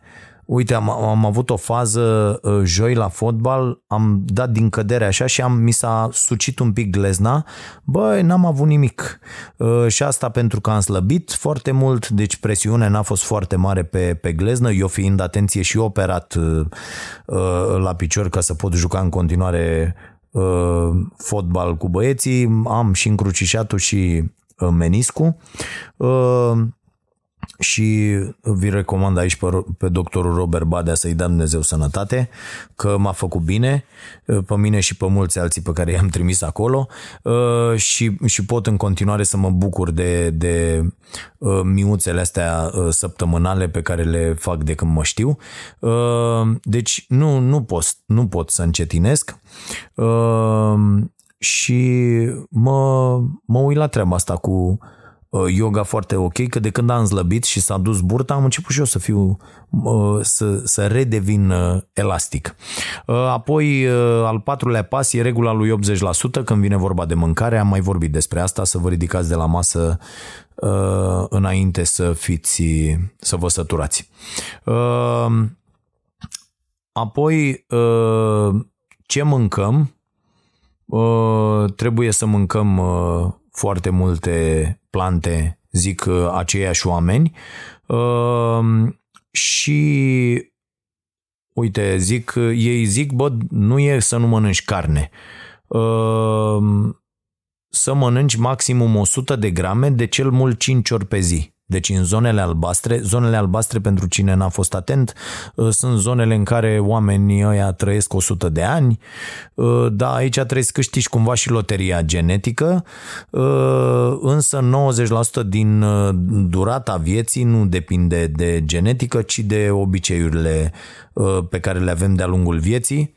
Uite, am, am avut o fază uh, joi la fotbal, am dat din cădere așa și am, mi s-a sucit un pic glezna. Băi, n-am avut nimic. Uh, și asta pentru că am slăbit foarte mult, deci presiunea n-a fost foarte mare pe, pe gleznă, eu fiind atenție și operat uh, la picior ca să pot juca în continuare fotbal cu băieții, am și încrucișatul și meniscu și vi recomand aici pe, pe doctorul Robert Badea să-i dea Dumnezeu sănătate, că m-a făcut bine, pe mine și pe mulți alții pe care i-am trimis acolo uh, și, și pot în continuare să mă bucur de, de uh, miuțele astea uh, săptămânale pe care le fac de când mă știu. Deci nu, nu, pot, nu pot să încetinesc și mă, mă uit la treaba asta cu Uh, yoga foarte ok, că de când am zlăbit și s-a dus burta, am început și eu să fiu, uh, să, să redevin uh, elastic. Apoi, al patrulea pas e regula lui 80% când vine vorba de mâncare, am mai vorbit despre asta, să vă ridicați de la masă înainte să fiți, să vă săturați. Apoi, ce mâncăm? Trebuie să mâncăm foarte multe plante, zic uh, aceiași oameni. Uh, și uite, zic, ei zic, bă, nu e să nu mănânci carne. Uh, să mănânci maximum 100 de grame de cel mult 5 ori pe zi. Deci în zonele albastre, zonele albastre pentru cine n-a fost atent, uh, sunt zonele în care oamenii ăia trăiesc 100 de ani, uh, da, aici trebuie să câștigi cumva și loteria genetică, uh, însă 90% din durata vieții nu depinde de genetică, ci de obiceiurile pe care le avem de-a lungul vieții.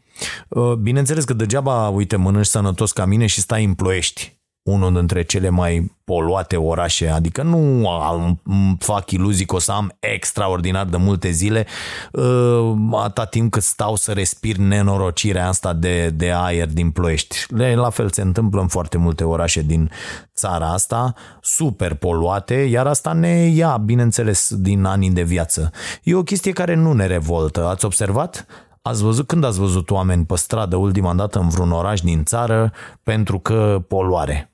Bineînțeles că degeaba, uite, mănânci sănătos ca mine și stai în ploiești unul dintre cele mai poluate orașe, adică nu am, fac iluzii că o să am extraordinar de multe zile, uh, atâta timp cât stau să respir nenorocirea asta de, de aer din ploiești. La fel se întâmplă în foarte multe orașe din țara asta, super poluate, iar asta ne ia, bineînțeles, din anii de viață. E o chestie care nu ne revoltă. Ați observat? Ați văzut când ați văzut oameni pe stradă ultima dată în vreun oraș din țară pentru că poluare?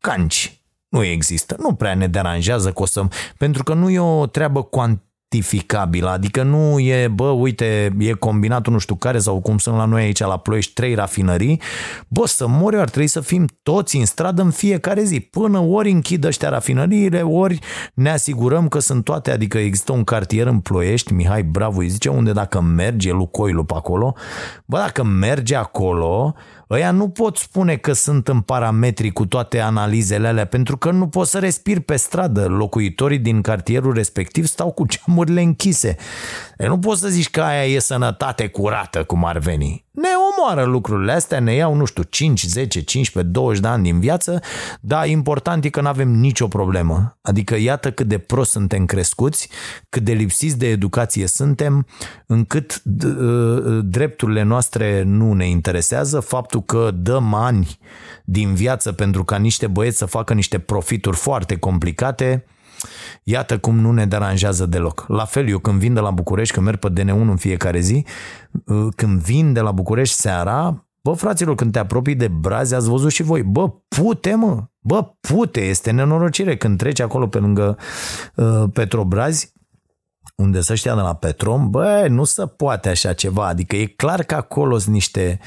Canci. Nu există. Nu prea ne deranjează că o să... Pentru că nu e o treabă cuantificabilă, adică nu e, bă, uite, e combinatul nu știu care sau cum sunt la noi aici la Ploiești trei rafinării, bă, să mori ar trebui să fim toți în stradă în fiecare zi, până ori închid ăștia rafinăriile, ori ne asigurăm că sunt toate, adică există un cartier în Ploiești, Mihai Bravo îi zice, unde dacă merge Lucoilu pe acolo, bă, dacă merge acolo, Ăia nu pot spune că sunt în parametri cu toate analizele alea, pentru că nu pot să respir pe stradă. Locuitorii din cartierul respectiv stau cu geamurile închise. E nu poți să zici că aia e sănătate curată, cum ar veni. Ne omoară lucrurile astea, ne iau, nu știu, 5, 10, 15, 20 de ani din viață, dar important e că nu avem nicio problemă. Adică iată cât de prost suntem crescuți, cât de lipsiți de educație suntem, încât ă, drepturile noastre nu ne interesează, faptul că dăm ani din viață pentru ca niște băieți să facă niște profituri foarte complicate, Iată cum nu ne deranjează deloc. La fel, eu când vin de la București, când merg pe DN1 în fiecare zi, uh, când vin de la București seara, bă, fraților, când te apropii de brazi, ați văzut și voi, bă, pute, mă, bă, pute, este nenorocire când treci acolo pe lângă uh, Petrobrazi, unde să știa de la Petrom, bă, nu se poate așa ceva, adică e clar că acolo sunt niște,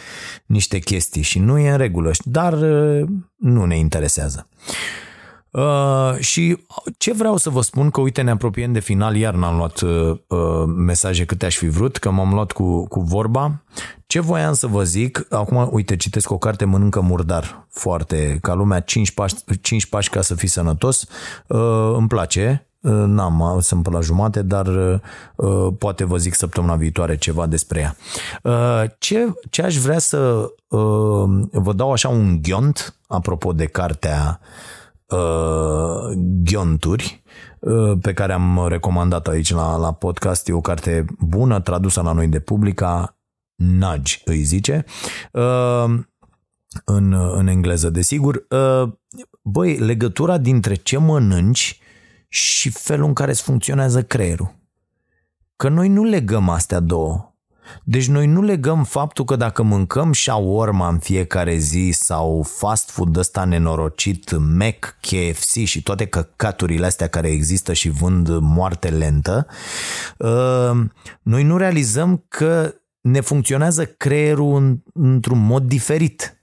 niște chestii și nu e în regulă, dar uh, nu ne interesează. Uh, și ce vreau să vă spun, că uite ne apropiem de final, iar n-am luat uh, uh, mesaje câte aș fi vrut, că m-am luat cu, cu vorba. Ce voiam să vă zic, acum uite citesc o carte Mănâncă murdar, foarte ca lumea, 5 pași, 5 pași ca să fii sănătos, uh, îmi place, uh, N-am, sunt până la jumate, dar uh, poate vă zic săptămâna viitoare ceva despre ea. Uh, ce, ce aș vrea să uh, vă dau așa un ghiont, apropo de cartea uh, ghionturi uh, pe care am recomandat aici la, la podcast. E o carte bună, tradusă la noi de publica, Nudge îi zice, uh, în, în engleză, desigur. Uh, băi, legătura dintre ce mănânci și felul în care îți funcționează creierul. Că noi nu legăm astea două. Deci noi nu legăm faptul că dacă mâncăm shawarma în fiecare zi sau fast food ăsta nenorocit, Mac, KFC și toate căcaturile astea care există și vând moarte lentă, uh, noi nu realizăm că ne funcționează creierul într-un mod diferit.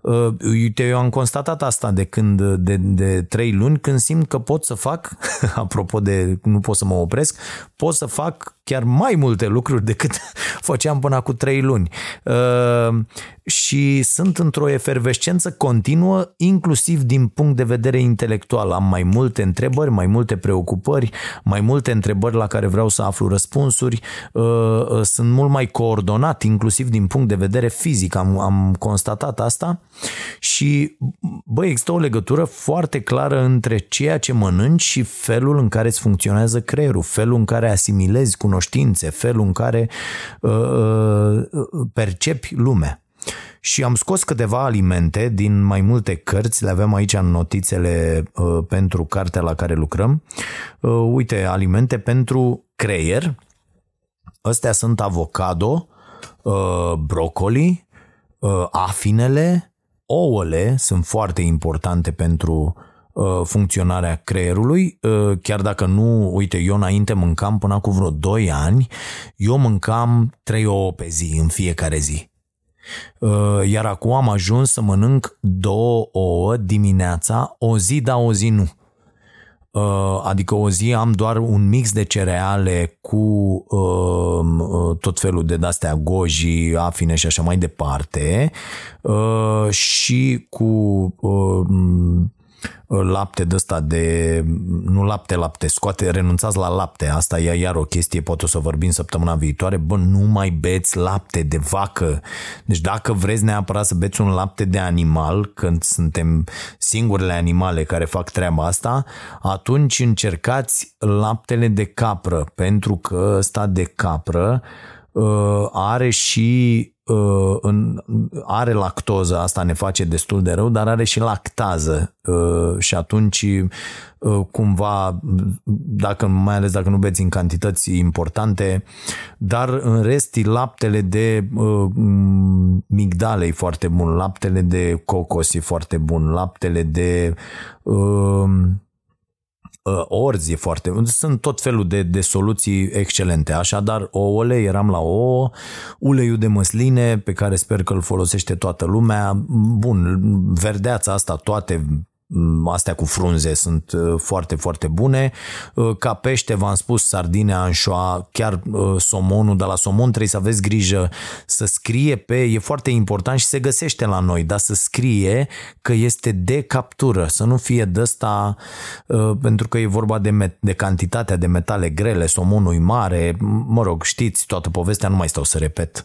Uh, uite, eu am constatat asta de când, de, de trei luni, când simt că pot să fac, apropo de nu pot să mă opresc, pot să fac chiar mai multe lucruri decât făceam până cu trei luni. Uh, și sunt într-o efervescență continuă, inclusiv din punct de vedere intelectual. Am mai multe întrebări, mai multe preocupări, mai multe întrebări la care vreau să aflu răspunsuri. Uh, uh, sunt mult mai coordonat, inclusiv din punct de vedere fizic. Am, am constatat asta și, bă, există o legătură foarte clară între ceea ce mănânci și felul în care îți funcționează creierul, felul în care asimilezi cunoștințe, felul în care uh, uh, percepi lumea. Și am scos câteva alimente din mai multe cărți, le avem aici în notițele uh, pentru cartea la care lucrăm. Uh, uite, alimente pentru creier. Astea sunt avocado, uh, brocoli, uh, afinele, ouăle sunt foarte importante pentru uh, funcționarea creierului, uh, chiar dacă nu, uite, eu înainte mâncam până cu vreo 2 ani, eu mâncam 3 ouă pe zi, în fiecare zi. Uh, iar acum am ajuns să mănânc două ouă dimineața, o zi da, o zi nu. Uh, adică o zi am doar un mix de cereale cu uh, tot felul de astea goji, afine și așa mai departe și cu lapte de ăsta de, nu lapte, lapte, scoate, renunțați la lapte, asta e iar o chestie, pot o să vorbim săptămâna viitoare, bă, nu mai beți lapte de vacă, deci dacă vreți neapărat să beți un lapte de animal, când suntem singurele animale care fac treaba asta, atunci încercați laptele de capră, pentru că ăsta de capră uh, are și Uh, în, are lactoză, asta ne face destul de rău, dar are și lactază. Uh, și atunci uh, cumva, dacă, mai ales dacă nu beți în cantități importante, dar în rest laptele de migdale e foarte bun, laptele de cocos e foarte bun, laptele de Uh, orzi e foarte... Sunt tot felul de, de soluții excelente. Așadar, ouăle, eram la ouă, uleiul de măsline, pe care sper că îl folosește toată lumea. Bun, verdeața asta, toate Mm, astea cu frunze sunt uh, foarte, foarte bune. Uh, ca pește, v-am spus, sardine, anșoa, chiar uh, somonul, dar la somon trebuie să aveți grijă să scrie pe, e foarte important și se găsește la noi, dar să scrie că este de captură, să nu fie de ăsta, pentru că e vorba de, met- de cantitatea de metale grele, somonul e mare, mă rog, știți toată povestea, nu mai stau să repet.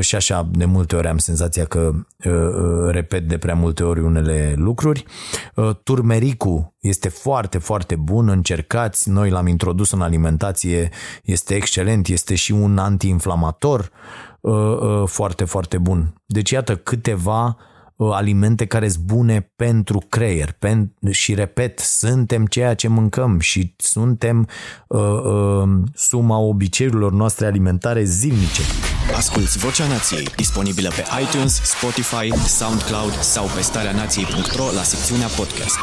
Și așa, de multe ori am senzația că repet de prea multe ori unele lucruri. Uh, turmericul este foarte, foarte bun, încercați, noi l-am introdus în alimentație, este excelent, este și un antiinflamator uh, uh, foarte, foarte bun. Deci iată câteva alimente care sunt bune pentru creier. și repet, suntem ceea ce mâncăm și suntem uh, uh, suma obiceiurilor noastre alimentare zilnice. Asculți Vocea Nației, disponibilă pe iTunes, Spotify, SoundCloud sau pe starea nației.ro la secțiunea podcast.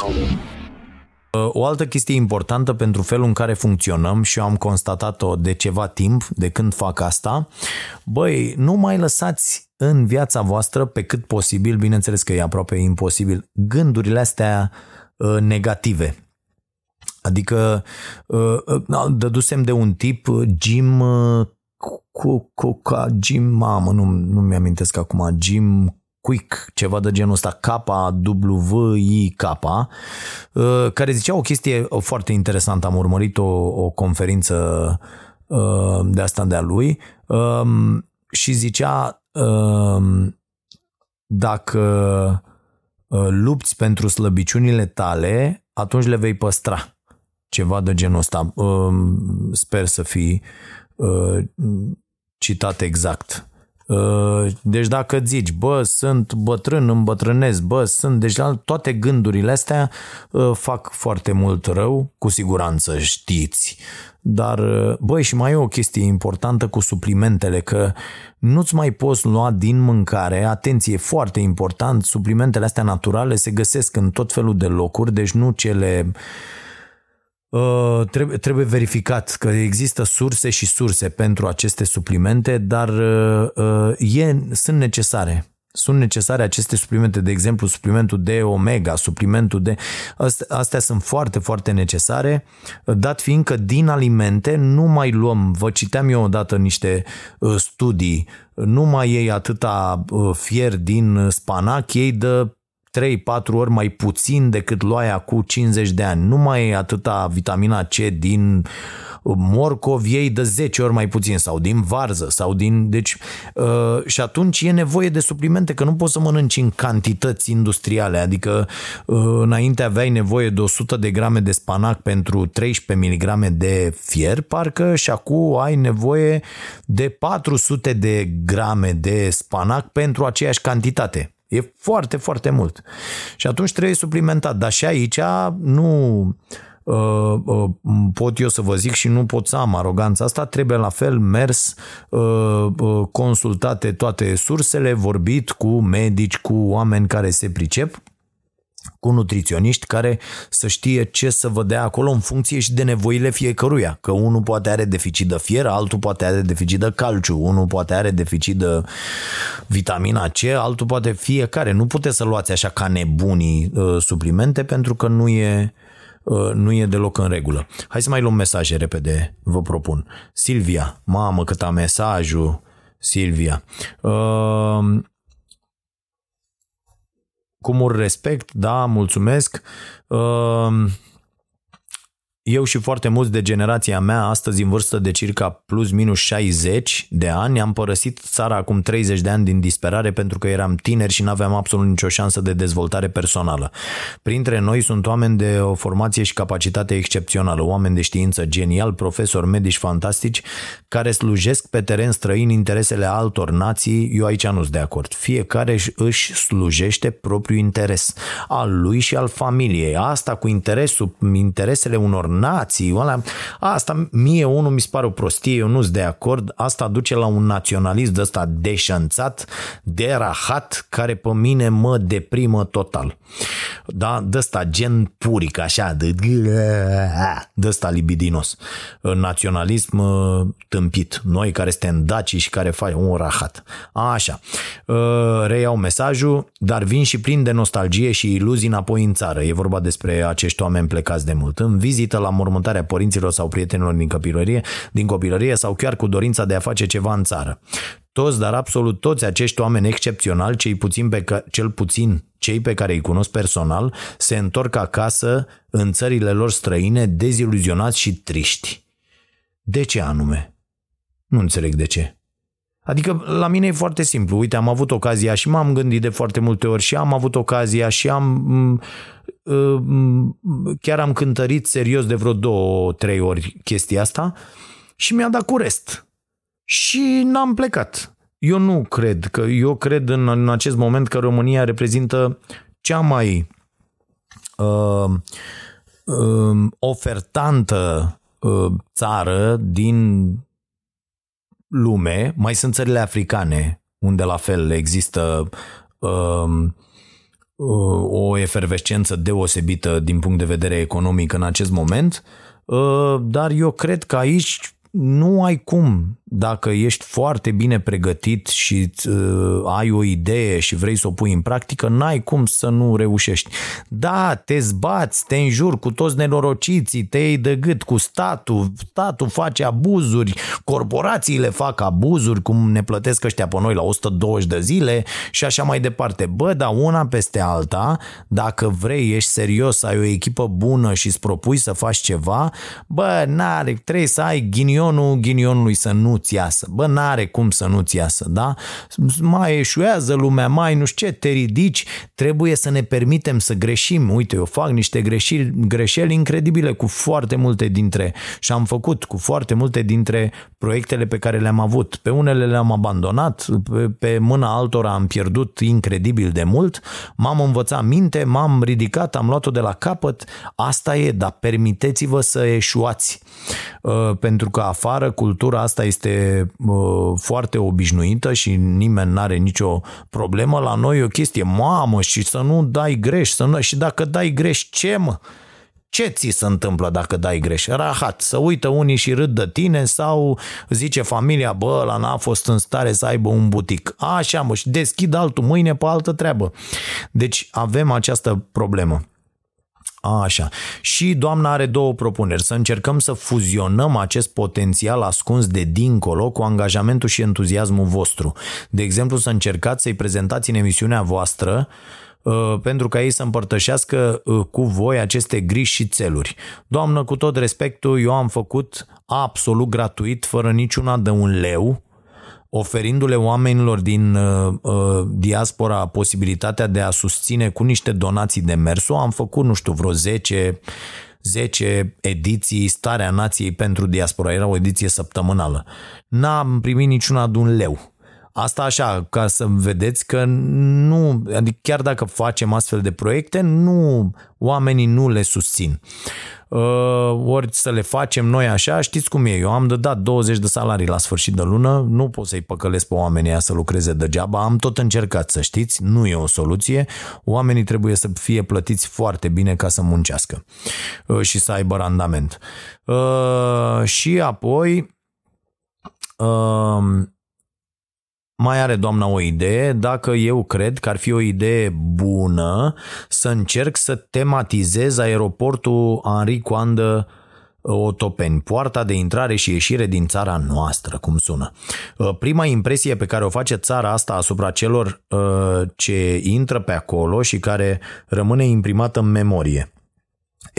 O altă chestie importantă pentru felul în care funcționăm și eu am constatat-o de ceva timp, de când fac asta, băi, nu mai lăsați în viața voastră pe cât posibil, bineînțeles că e aproape imposibil, gândurile astea uh, negative. Adică uh, uh, dădusem de un tip Jim cu, cu, ca Jim, mamă, nu, nu mi-amintesc acum, Jim Quick, ceva de genul ăsta, K-W-I-K, uh, care zicea o chestie foarte interesantă. Am urmărit o, o conferință uh, de asta de-a lui um, și zicea um, dacă uh, lupți pentru slăbiciunile tale, atunci le vei păstra. Ceva de genul ăsta. Um, sper să fi citat exact. Uh, deci dacă zici, bă, sunt bătrân, îmbătrânesc, bă, sunt, deci toate gândurile astea uh, fac foarte mult rău, cu siguranță știți. Dar, uh, băi, și mai e o chestie importantă cu suplimentele, că nu-ți mai poți lua din mâncare, atenție, foarte important, suplimentele astea naturale se găsesc în tot felul de locuri, deci nu cele uh, Uh, trebuie, trebuie verificat că există surse și surse pentru aceste suplimente, dar uh, e, sunt necesare. Sunt necesare aceste suplimente, de exemplu, suplimentul de omega, suplimentul de... Astea, astea sunt foarte, foarte necesare, dat fiind că din alimente nu mai luăm, vă citeam eu odată niște uh, studii, nu mai iei atâta fier din spanac, ei de 3-4 ori mai puțin decât luaia cu 50 de ani. Nu mai e atâta vitamina C din morcov, ei de 10 ori mai puțin sau din varză sau din... Deci, uh, și atunci e nevoie de suplimente, că nu poți să mănânci în cantități industriale, adică uh, înainte aveai nevoie de 100 de grame de spanac pentru 13 mg de fier, parcă, și acum ai nevoie de 400 de grame de spanac pentru aceeași cantitate. E foarte, foarte mult. Și atunci trebuie suplimentat. Dar și aici nu uh, uh, pot eu să vă zic și nu pot să am aroganța asta, trebuie la fel mers, uh, uh, consultate toate sursele, vorbit cu medici, cu oameni care se pricep cu nutriționiști care să știe ce să vă dea acolo în funcție și de nevoile fiecăruia. Că unul poate are deficit de fier, altul poate are deficit de calciu, unul poate are deficit de vitamina C, altul poate fiecare. Nu puteți să luați așa ca nebunii uh, suplimente pentru că nu e, uh, nu e deloc în regulă. Hai să mai luăm mesaje repede, vă propun. Silvia, mamă cât am mesajul, Silvia. Uh, cu mult respect, da, mulțumesc. Uh, eu și foarte mulți de generația mea, astăzi în vârstă de circa plus minus 60 de ani, am părăsit țara acum 30 de ani din disperare pentru că eram tineri și nu aveam absolut nicio șansă de dezvoltare personală. Printre noi sunt oameni de o formație și capacitate excepțională, oameni de știință genial, profesori, medici fantastici, care slujesc pe teren străin interesele altor nații, eu aici nu sunt de acord. Fiecare își slujește propriul interes, al lui și al familiei. Asta cu interesul, interesele unor nații, ăla, asta mie unul mi se pare o prostie, eu nu sunt de acord, asta duce la un naționalism de ăsta deșanțat, derahat, care pe mine mă deprimă total. Da, de ăsta gen puric, așa, de, de ăsta libidinos. Naționalism uh, tâmpit. Noi care suntem daci și care fac un rahat. Așa. Uh, reiau mesajul, dar vin și plin de nostalgie și iluzii înapoi în țară. E vorba despre acești oameni plecați de mult. În vizită la la mormântarea părinților sau prietenilor din copilărie, din copilărie sau chiar cu dorința de a face ceva în țară. Toți, dar absolut toți acești oameni excepționali, cei puțin pe că, cel puțin cei pe care îi cunosc personal, se întorc acasă în țările lor străine deziluzionați și triști. De ce anume? Nu înțeleg de ce. Adică la mine e foarte simplu. Uite, am avut ocazia și m-am gândit de foarte multe ori și am avut ocazia și am Ă, chiar am cântărit serios de vreo două, trei ori chestia asta și mi-a dat cu rest. Și n-am plecat. Eu nu cred că, eu cred în, în acest moment că România reprezintă cea mai uh, uh, ofertantă uh, țară din lume. Mai sunt țările africane unde la fel există uh, uh, o efervescență deosebită din punct de vedere economic în acest moment, uh, dar eu cred că aici nu ai cum, dacă ești foarte bine pregătit și uh, ai o idee și vrei să o pui în practică, n-ai cum să nu reușești. Da, te zbați, te înjuri cu toți nenorociții, te iei de gât cu statul, statul face abuzuri, corporațiile fac abuzuri, cum ne plătesc ăștia pe noi la 120 de zile și așa mai departe. Bă, dar una peste alta, dacă vrei, ești serios, ai o echipă bună și îți propui să faci ceva, bă, n-are, trebuie să ai ghinionul ghinionului să nu-ți iasă. Bă, n-are cum să nu-ți iasă, da? Mai eșuează lumea, mai nu știu ce, te ridici, trebuie să ne permitem să greșim. Uite, eu fac niște greșeli, greșeli incredibile cu foarte multe dintre, și am făcut cu foarte multe dintre proiectele pe care le-am avut. Pe unele le-am abandonat, pe, pe mâna altora am pierdut incredibil de mult, m-am învățat minte, m-am ridicat, am luat-o de la capăt, asta e, dar permiteți-vă să eșuați. Uh, pentru că afară cultura asta este uh, foarte obișnuită și nimeni nu are nicio problemă. La noi e o chestie, mamă, și să nu dai greș, să nu, și dacă dai greș, ce mă? Ce ți se întâmplă dacă dai greș? Rahat, să uită unii și râd de tine sau zice familia, bă, la n-a fost în stare să aibă un butic. Așa mă, și deschid altul mâine pe altă treabă. Deci avem această problemă. A, așa. Și doamna are două propuneri. Să încercăm să fuzionăm acest potențial ascuns de dincolo cu angajamentul și entuziasmul vostru. De exemplu, să încercați să-i prezentați în emisiunea voastră uh, pentru ca ei să împărtășească uh, cu voi aceste griji și țeluri. Doamnă, cu tot respectul, eu am făcut absolut gratuit, fără niciuna de un leu, oferindu-le oamenilor din uh, uh, diaspora posibilitatea de a susține cu niște donații de mersul. Am făcut, nu știu, vreo 10 10 ediții Starea Nației pentru Diaspora. Era o ediție săptămânală. N-am primit niciuna de un leu. Asta așa, ca să vedeți că nu, adică chiar dacă facem astfel de proiecte, nu, oamenii nu le susțin. Uh, ori să le facem noi așa, știți cum e, eu am de dat 20 de salarii la sfârșit de lună, nu pot să-i păcălesc pe oamenii aia să lucreze degeaba, am tot încercat să știți, nu e o soluție, oamenii trebuie să fie plătiți foarte bine ca să muncească uh, și să aibă randament. Uh, și apoi mai are doamna o idee, dacă eu cred că ar fi o idee bună să încerc să tematizez aeroportul Henri Coandă uh, Otopeni, poarta de intrare și ieșire din țara noastră, cum sună. Uh, prima impresie pe care o face țara asta asupra celor uh, ce intră pe acolo și care rămâne imprimată în memorie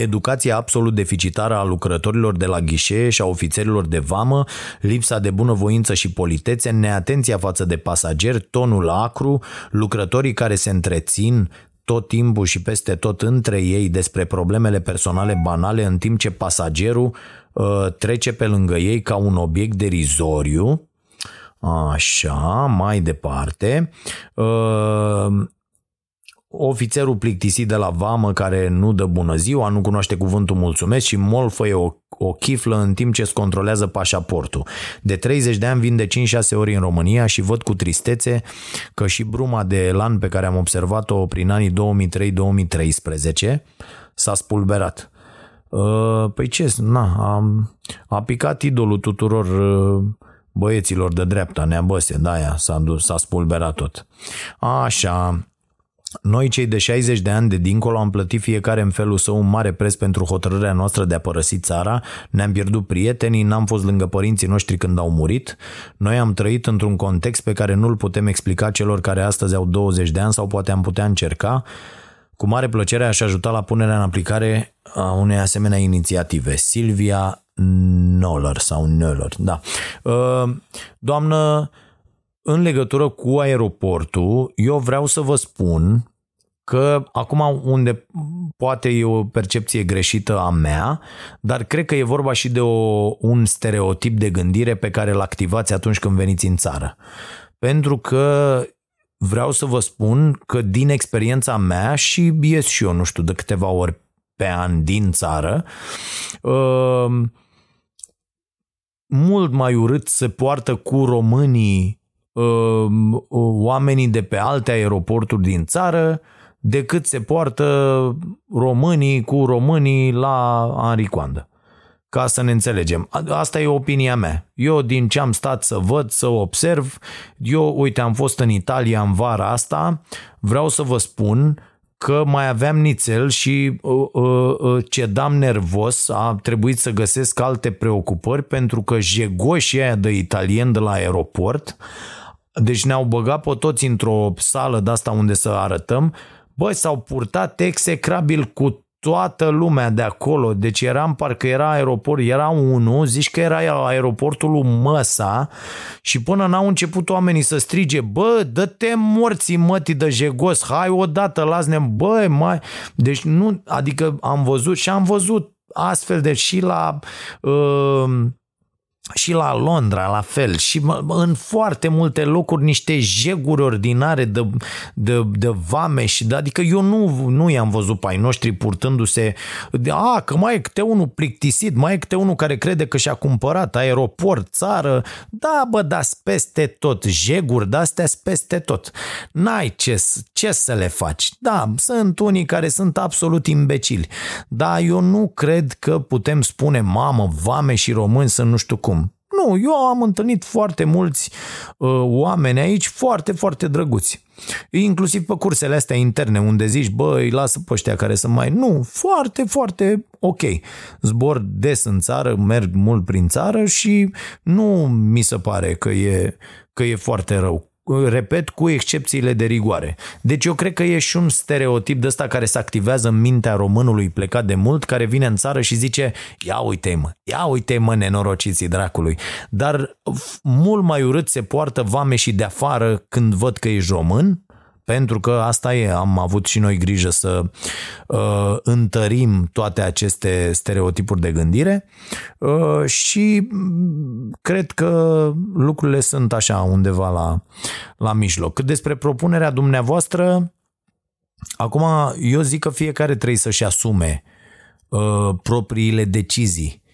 educația absolut deficitară a lucrătorilor de la ghișee și a ofițerilor de vamă, lipsa de bunăvoință și politețe, neatenția față de pasageri, tonul acru, lucrătorii care se întrețin tot timpul și peste tot între ei despre problemele personale banale, în timp ce pasagerul uh, trece pe lângă ei ca un obiect derizoriu. Așa, mai departe. Uh, ofițerul plictisit de la vamă care nu dă bună ziua, nu cunoaște cuvântul mulțumesc și molfăie o, o chiflă în timp ce îți controlează pașaportul. De 30 de ani vin de 5-6 ori în România și văd cu tristețe că și bruma de elan pe care am observat-o prin anii 2003-2013 s-a spulberat. Uh, păi ce, na, a, a picat idolul tuturor uh, băieților de dreapta, neabăse, de aia s-a, dus, s-a spulberat tot. Așa, noi, cei de 60 de ani de dincolo, am plătit fiecare în felul său un mare preț pentru hotărârea noastră de a părăsi țara, ne-am pierdut prietenii, n-am fost lângă părinții noștri când au murit. Noi am trăit într-un context pe care nu-l putem explica celor care astăzi au 20 de ani sau poate am putea încerca. Cu mare plăcere aș ajuta la punerea în aplicare a unei asemenea inițiative. Silvia Noller sau Noller, da. Uh, doamnă, în legătură cu aeroportul, eu vreau să vă spun că acum unde poate e o percepție greșită a mea, dar cred că e vorba și de o, un stereotip de gândire pe care îl activați atunci când veniți în țară. Pentru că vreau să vă spun că din experiența mea și ies și eu, nu știu, de câteva ori pe an din țară, uh, mult mai urât se poartă cu românii Um, oamenii de pe alte aeroporturi din țară decât se poartă românii cu românii la Henri Coandă. Ca să ne înțelegem. Asta e opinia mea. Eu din ce am stat să văd, să observ, eu, uite, am fost în Italia în vara asta, vreau să vă spun că mai aveam nițel și uh, uh, uh, cedam nervos, a trebuit să găsesc alte preocupări pentru că jegoșii aia de italien de la aeroport, deci ne-au băgat pe toți într-o sală de asta unde să arătăm, băi, s-au purtat execrabil cu toată lumea de acolo, deci eram, parcă era aeroport, era unul, zici că era aeroportul lui Măsa și până n-au început oamenii să strige, bă, dă-te morții mătii de jegos, hai odată, las-ne, bă, mai... Deci nu, adică am văzut și am văzut astfel de și la uh, și la Londra la fel și în foarte multe locuri niște jeguri ordinare de, de, de vame și de, adică eu nu, nu i-am văzut pe ai noștri purtându-se de, a, că mai e câte unul plictisit, mai e câte unul care crede că și-a cumpărat aeroport, țară, da bă, da peste tot, jeguri de-astea peste tot. N-ai ce, ce să le faci. Da, sunt unii care sunt absolut imbecili, dar eu nu cred că putem spune mamă, vame și români să nu știu cum. Nu, eu am întâlnit foarte mulți uh, oameni aici foarte, foarte drăguți. Inclusiv pe cursele astea interne unde zici, bă, îi lasă pe ăștia care sunt mai... Nu, foarte, foarte ok. Zbor des în țară, merg mult prin țară și nu mi se pare că e, că e foarte rău repet, cu excepțiile de rigoare. Deci eu cred că e și un stereotip de ăsta care se activează în mintea românului plecat de mult, care vine în țară și zice, ia uite mă, ia uite mă nenorociții dracului. Dar mult mai urât se poartă vame și de afară când văd că ești român, pentru că asta e, am avut și noi grijă să uh, întărim toate aceste stereotipuri de gândire uh, și cred că lucrurile sunt așa undeva la, la mijloc. Cât despre propunerea dumneavoastră, acum eu zic că fiecare trebuie să-și asume uh, propriile decizii Mm,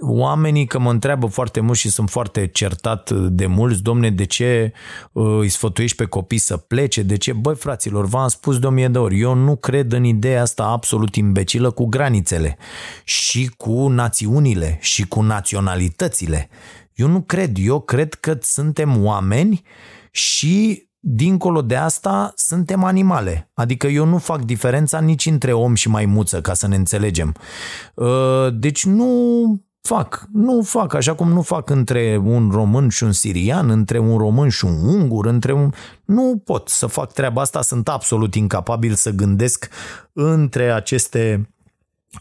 oamenii că mă întreabă foarte mult și sunt foarte certat de mulți, domne, de ce uh, îi sfătuiești pe copii să plece, de ce? Băi, fraților, v-am spus de o mie de ori, eu nu cred în ideea asta absolut imbecilă cu granițele și cu națiunile și cu naționalitățile. Eu nu cred, eu cred că suntem oameni și dincolo de asta, suntem animale. Adică eu nu fac diferența nici între om și maimuță, ca să ne înțelegem. Uh, deci nu fac. Nu fac, așa cum nu fac între un român și un sirian, între un român și un ungur, între un... Nu pot să fac treaba asta, sunt absolut incapabil să gândesc între aceste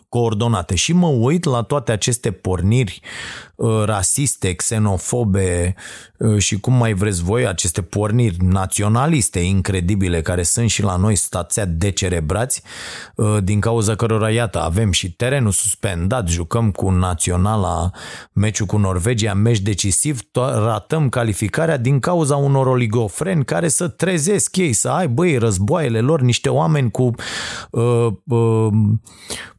coordonate și mă uit la toate aceste porniri uh, rasiste, xenofobe uh, și cum mai vreți voi, aceste porniri naționaliste incredibile care sunt și la noi stația decerebrați uh, din cauza cărora, iată, avem și terenul suspendat, jucăm cu naționala meciul cu Norvegia, meci decisiv, ratăm calificarea din cauza unor oligofreni care să trezesc ei, să ai, băi, războaiele lor, niște oameni cu uh, uh,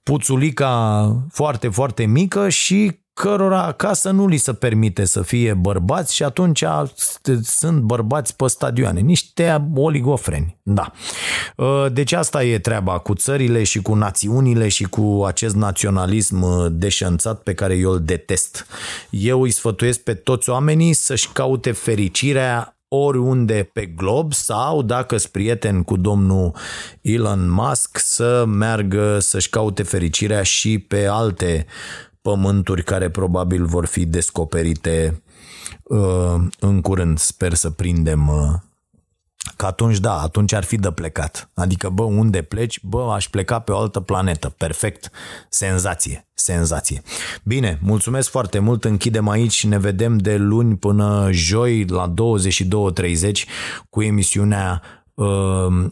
puțulica foarte, foarte mică și cărora acasă nu li se permite să fie bărbați și atunci sunt bărbați pe stadioane, niște oligofreni. Da. Ă, deci asta e treaba cu țările și cu națiunile și cu acest naționalism deșanțat pe care eu îl detest. Eu îi sfătuiesc pe toți oamenii să-și caute fericirea oriunde pe glob sau dacă sunt prieten cu domnul Elon Musk să meargă să-și caute fericirea și pe alte pământuri care probabil vor fi descoperite uh, în curând. Sper să prindem uh, că atunci da, atunci ar fi de plecat. Adică, bă, unde pleci? Bă, aș pleca pe o altă planetă. Perfect. Senzație. Senzație. Bine, mulțumesc foarte mult. Închidem aici și ne vedem de luni până joi la 22.30 cu emisiunea uh,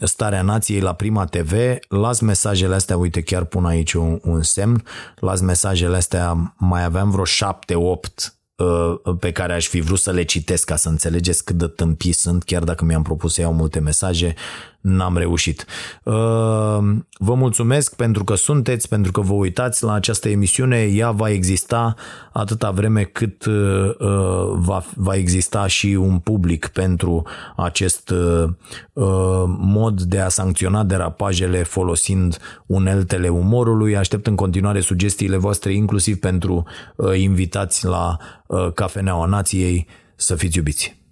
Starea Nației la Prima TV. Las mesajele astea, uite, chiar pun aici un, un semn. Las mesajele astea, mai aveam vreo 7-8 uh, pe care aș fi vrut să le citesc ca să înțelegeți cât de tâmpii sunt, chiar dacă mi-am propus să iau multe mesaje, n-am reușit. Uh, vă mulțumesc pentru că sunteți, pentru că vă uitați la această emisiune. Ea va exista atâta vreme cât uh, va, va exista și un public pentru acest mod de a sancționa derapajele folosind uneltele umorului. Aștept în continuare sugestiile voastre, inclusiv pentru invitați la Cafeneaua Nației. Să fiți iubiți!